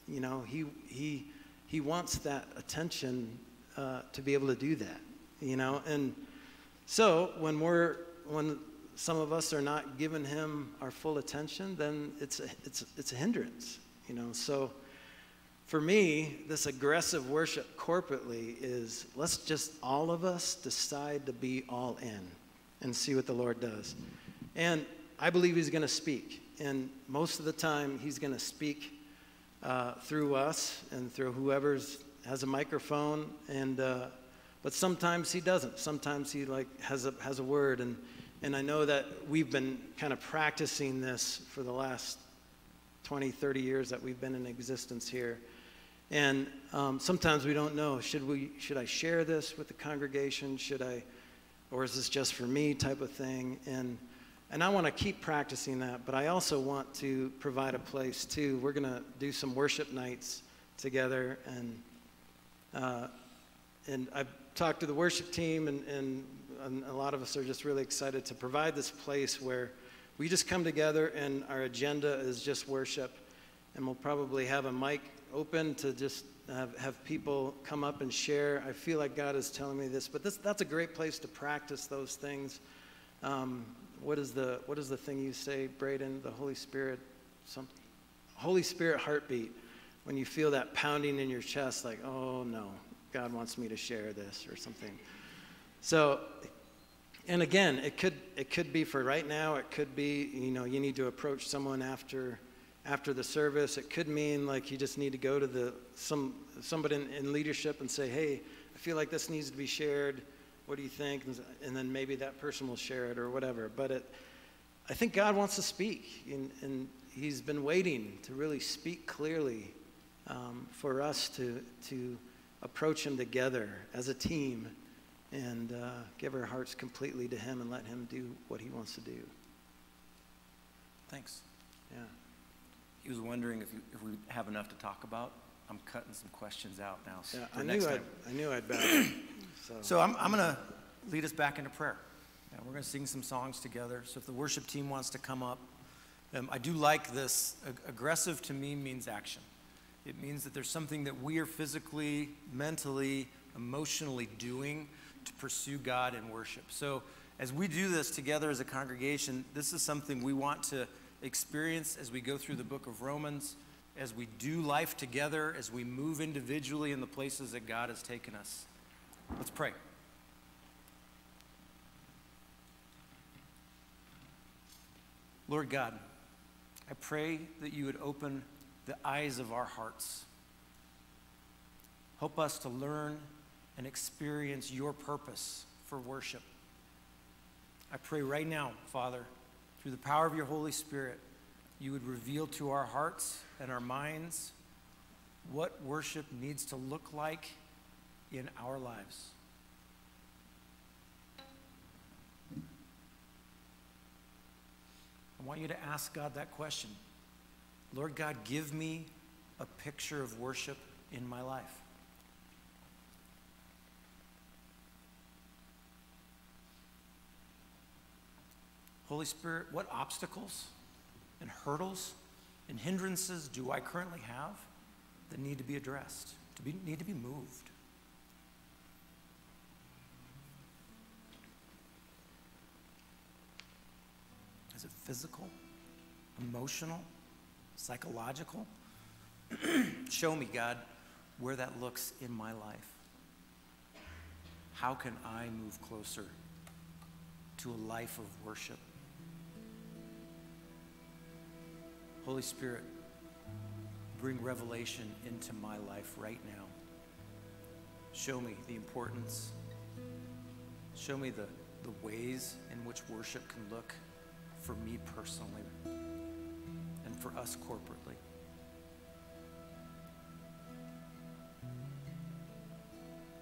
You know, He, he, he wants that attention uh, to be able to do that. You know, and so when we're when some of us are not giving him our full attention, then it's a, it's it's a hindrance. You know, so for me, this aggressive worship corporately is let's just all of us decide to be all in and see what the Lord does. And I believe He's going to speak. And most of the time, He's going to speak uh, through us and through whoever's has a microphone. And uh, but sometimes He doesn't. Sometimes He like has a has a word. And and I know that we've been kind of practicing this for the last 20, 30 years that we've been in existence here. And um, sometimes we don't know should, we, should I share this with the congregation? Should I, or is this just for me type of thing? And, and I want to keep practicing that, but I also want to provide a place too. We're going to do some worship nights together. And, uh, and I've talked to the worship team, and, and, and a lot of us are just really excited to provide this place where we just come together and our agenda is just worship. And we'll probably have a mic open to just have, have people come up and share. I feel like God is telling me this, but this, that's a great place to practice those things. Um, what, is the, what is the thing you say, Braden? The Holy Spirit, some, Holy Spirit heartbeat. When you feel that pounding in your chest, like, oh no, God wants me to share this or something. So, and again, it could, it could be for right now, it could be, you know, you need to approach someone after after the service. It could mean like you just need to go to the some somebody in, in, leadership and say, "Hey, I feel like this needs to be shared. What do you think?" And then maybe that person will share it or whatever. But it, I think God wants to speak, and, and He's been waiting to really speak clearly um, for us to to approach Him together as a team and uh, give our hearts completely to Him and let Him do what He wants to do. Thanks. Yeah. He was wondering if, you, if we have enough to talk about. I'm cutting some questions out now. So Yeah, I knew I'd. I knew I'd bow. So, So I'm, I'm going to lead us back into prayer. And we're going to sing some songs together. So if the worship team wants to come up, um, I do like this. Ag- aggressive to me means action. It means that there's something that we are physically, mentally, emotionally doing to pursue God in worship. So as we do this together as a congregation, this is something we want to experience as we go through the book of Romans, as we do life together, as we move individually in the places that God has taken us. Let's pray. Lord God, I pray that you would open the eyes of our hearts. Help us to learn and experience your purpose for worship. I pray right now, Father, through the power of your Holy Spirit, you would reveal to our hearts and our minds what worship needs to look like in our lives. I want you to ask God that question Lord God, give me a picture of worship in my life. Holy Spirit, what obstacles and hurdles and hindrances do I currently have that need to be addressed, to be, need to be moved? Is it physical, emotional, psychological? <clears throat> Show me, God, where that looks in my life. How can I move closer to a life of worship? Holy Spirit, bring revelation into my life right now. Show me the importance. Show me the, the ways in which worship can look for me personally for us corporately.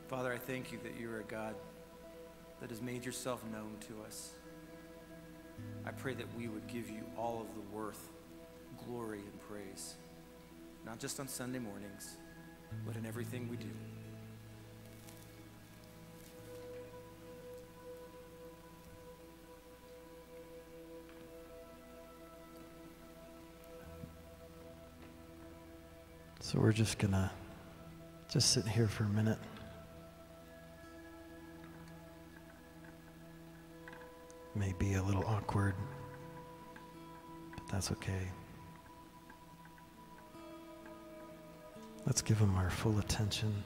Father, I thank you that you're a God that has made yourself known to us. I pray that we would give you all of the worth, glory, and praise, not just on Sunday mornings, but in everything we do. So we're just going to just sit here for a minute. May be a little awkward, but that's okay. Let's give him our full attention.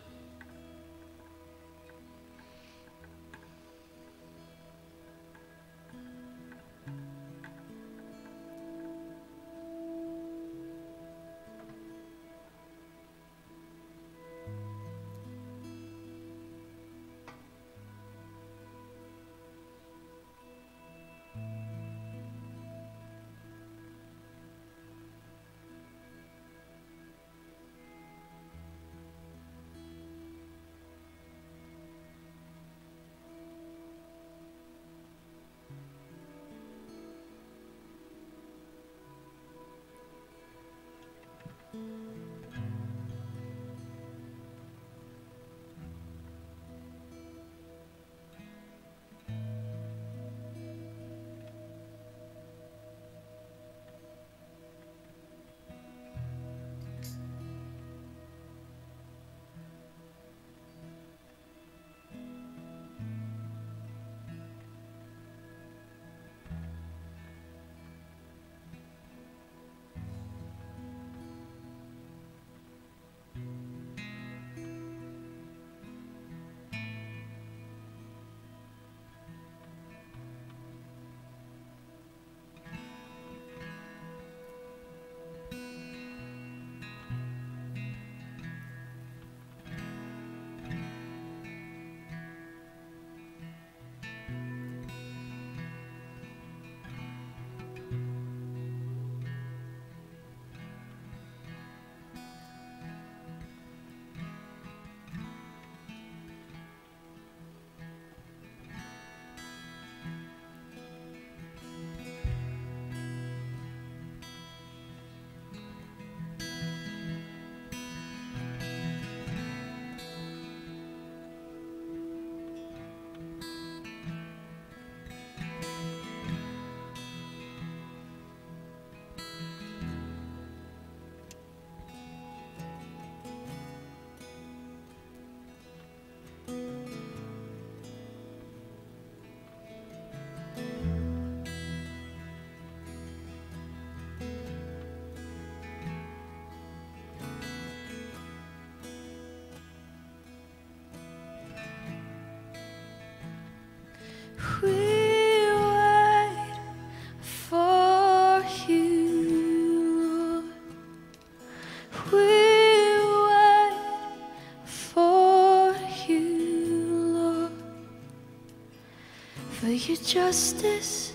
For your justice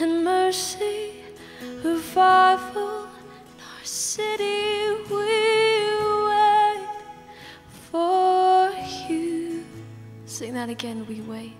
and mercy, revival in our city, we wait for you. Sing that again, we wait.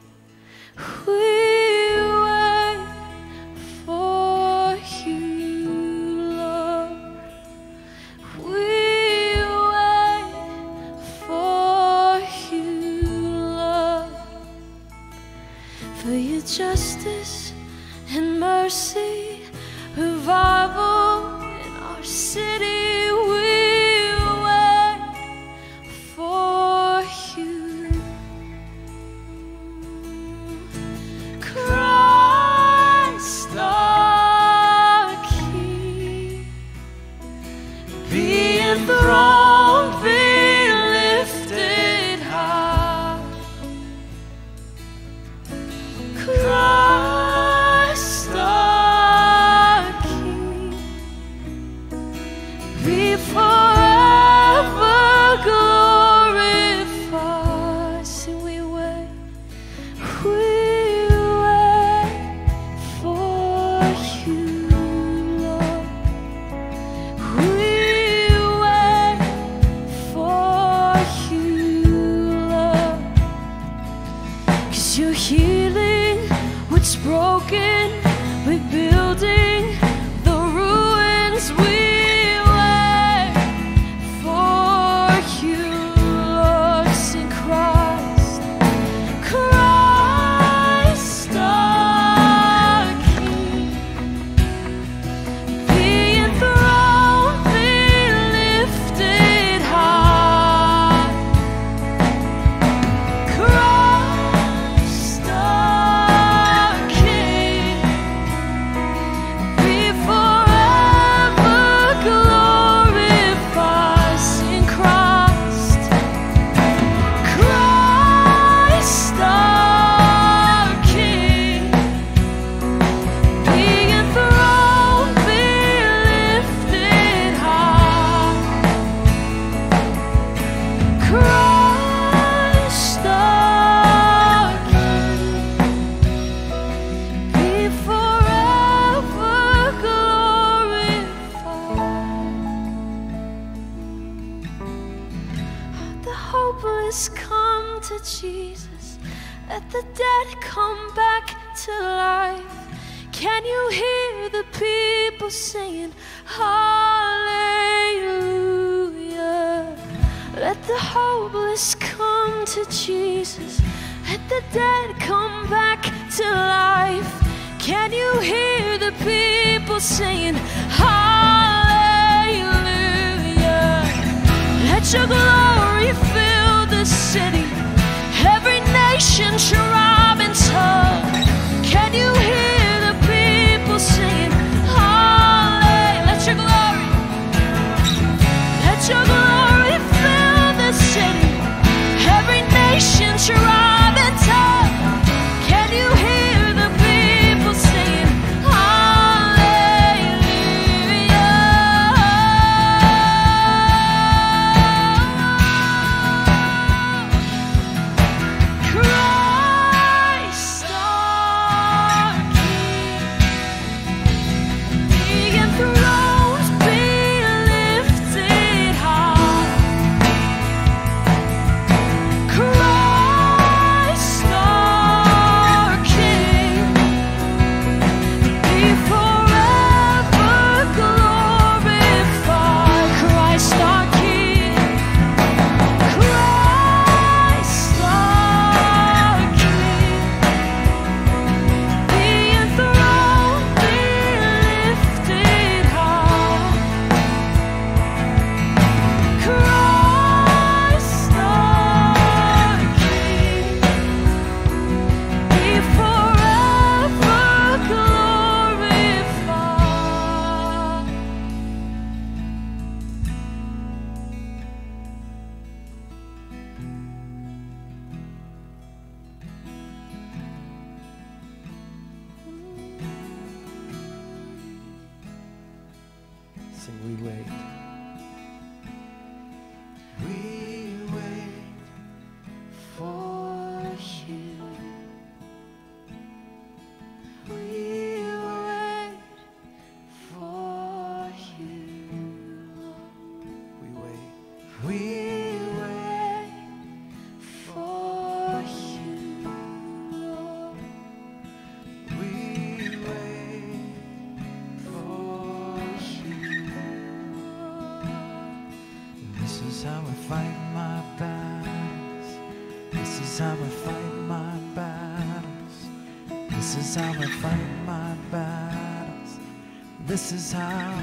How.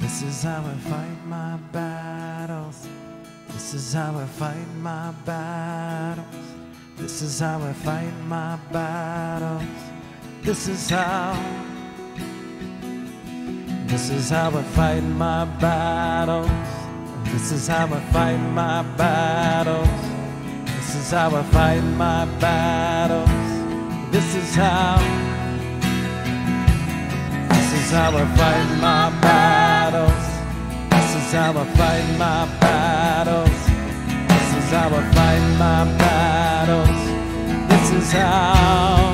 This is how I fight my battles. This is how I fight my battles. This is how I fight my battles. This is how. This is how I fight my battles. This is how I fight my battles. This is how I fight my battles. This is how. How I fight my battles. This is how I fight my battles. This is how I fight my battles. This is how.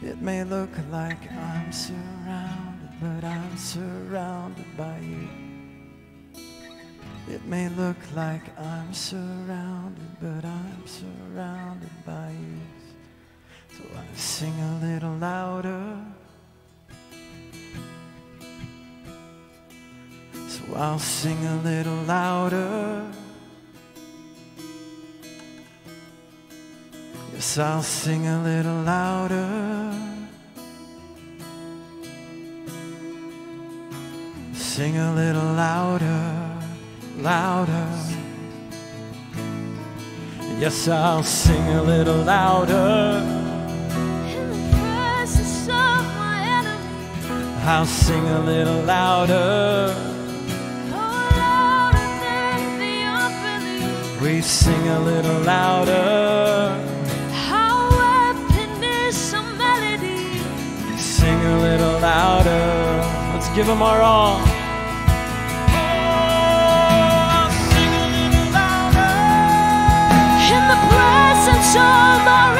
It may look like I'm surrounded, but I'm surrounded by you. It may look like I'm surrounded, but I'm surrounded by you. So I sing a little louder. So I'll sing a little louder. Yes, I'll sing a little louder. Sing a little louder, louder. Yes, I'll sing a little louder. In the presence of my enemy, I'll sing a little louder. oh louder than the unbelief. We sing a little louder. Louder. Let's give them our all. In the presence of our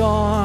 of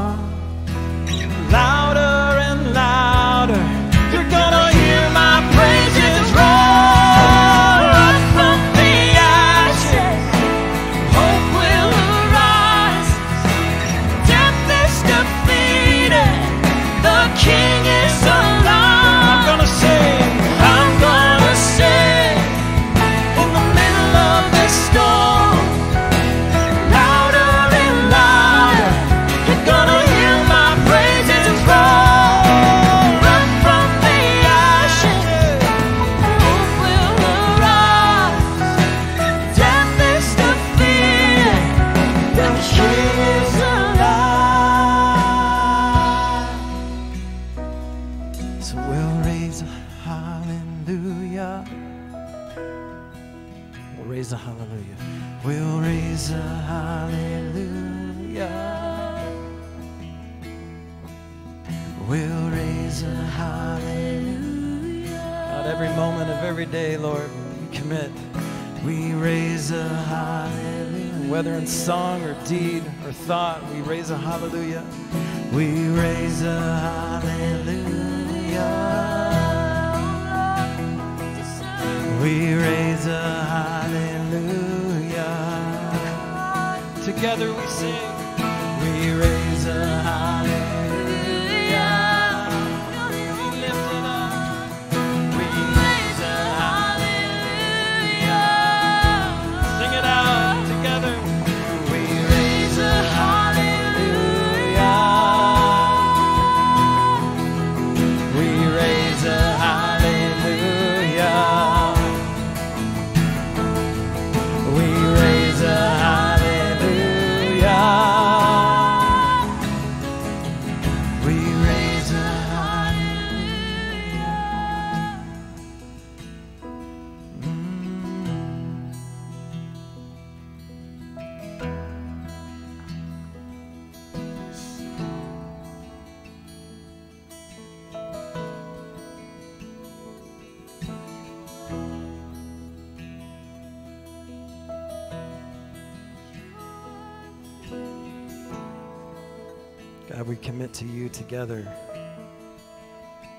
together.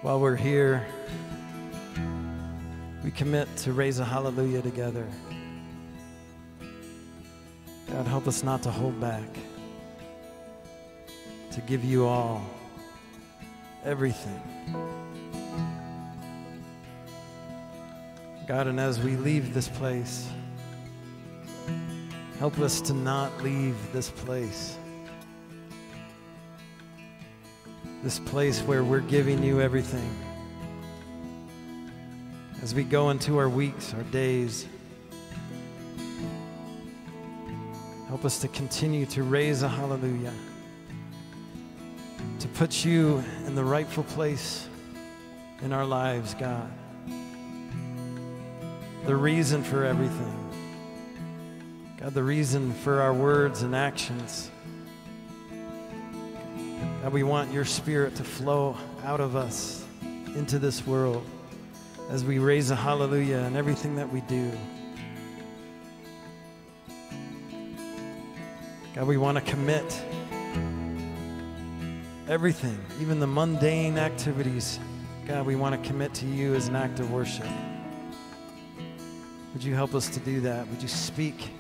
While we're here, we commit to raise a hallelujah together. God, help us not to hold back, to give you all, everything. God, and as we leave this place, help us to not leave this place. This place where we're giving you everything. As we go into our weeks, our days, help us to continue to raise a hallelujah, to put you in the rightful place in our lives, God. The reason for everything. God, the reason for our words and actions. God, we want your spirit to flow out of us into this world as we raise a hallelujah in everything that we do. God, we want to commit everything, even the mundane activities. God, we want to commit to you as an act of worship. Would you help us to do that? Would you speak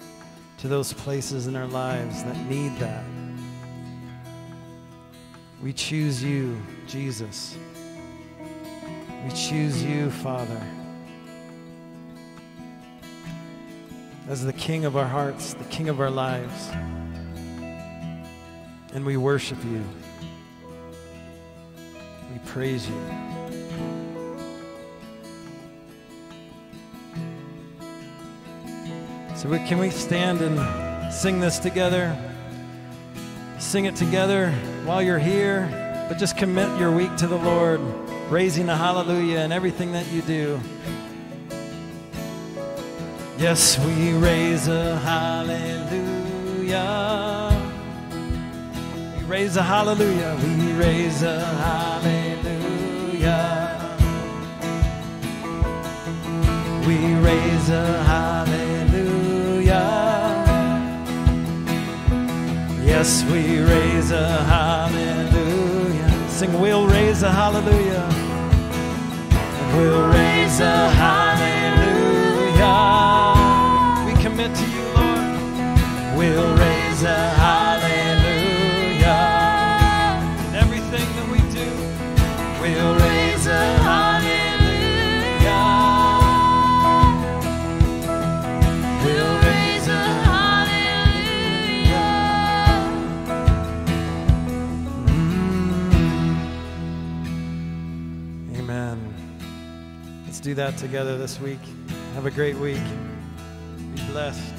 to those places in our lives that need that? We choose you, Jesus. We choose you, Father, as the King of our hearts, the King of our lives. And we worship you. We praise you. So, we, can we stand and sing this together? Sing it together while you're here, but just commit your week to the Lord, raising a hallelujah in everything that you do. Yes, we raise a hallelujah. We raise a hallelujah. We raise a hallelujah. We raise a hallelujah. Yes, we raise a hallelujah. Sing, we'll raise a hallelujah. We'll raise a hallelujah. We commit to you, Lord. We'll raise a hallelujah. Do that together this week. Have a great week. Be blessed.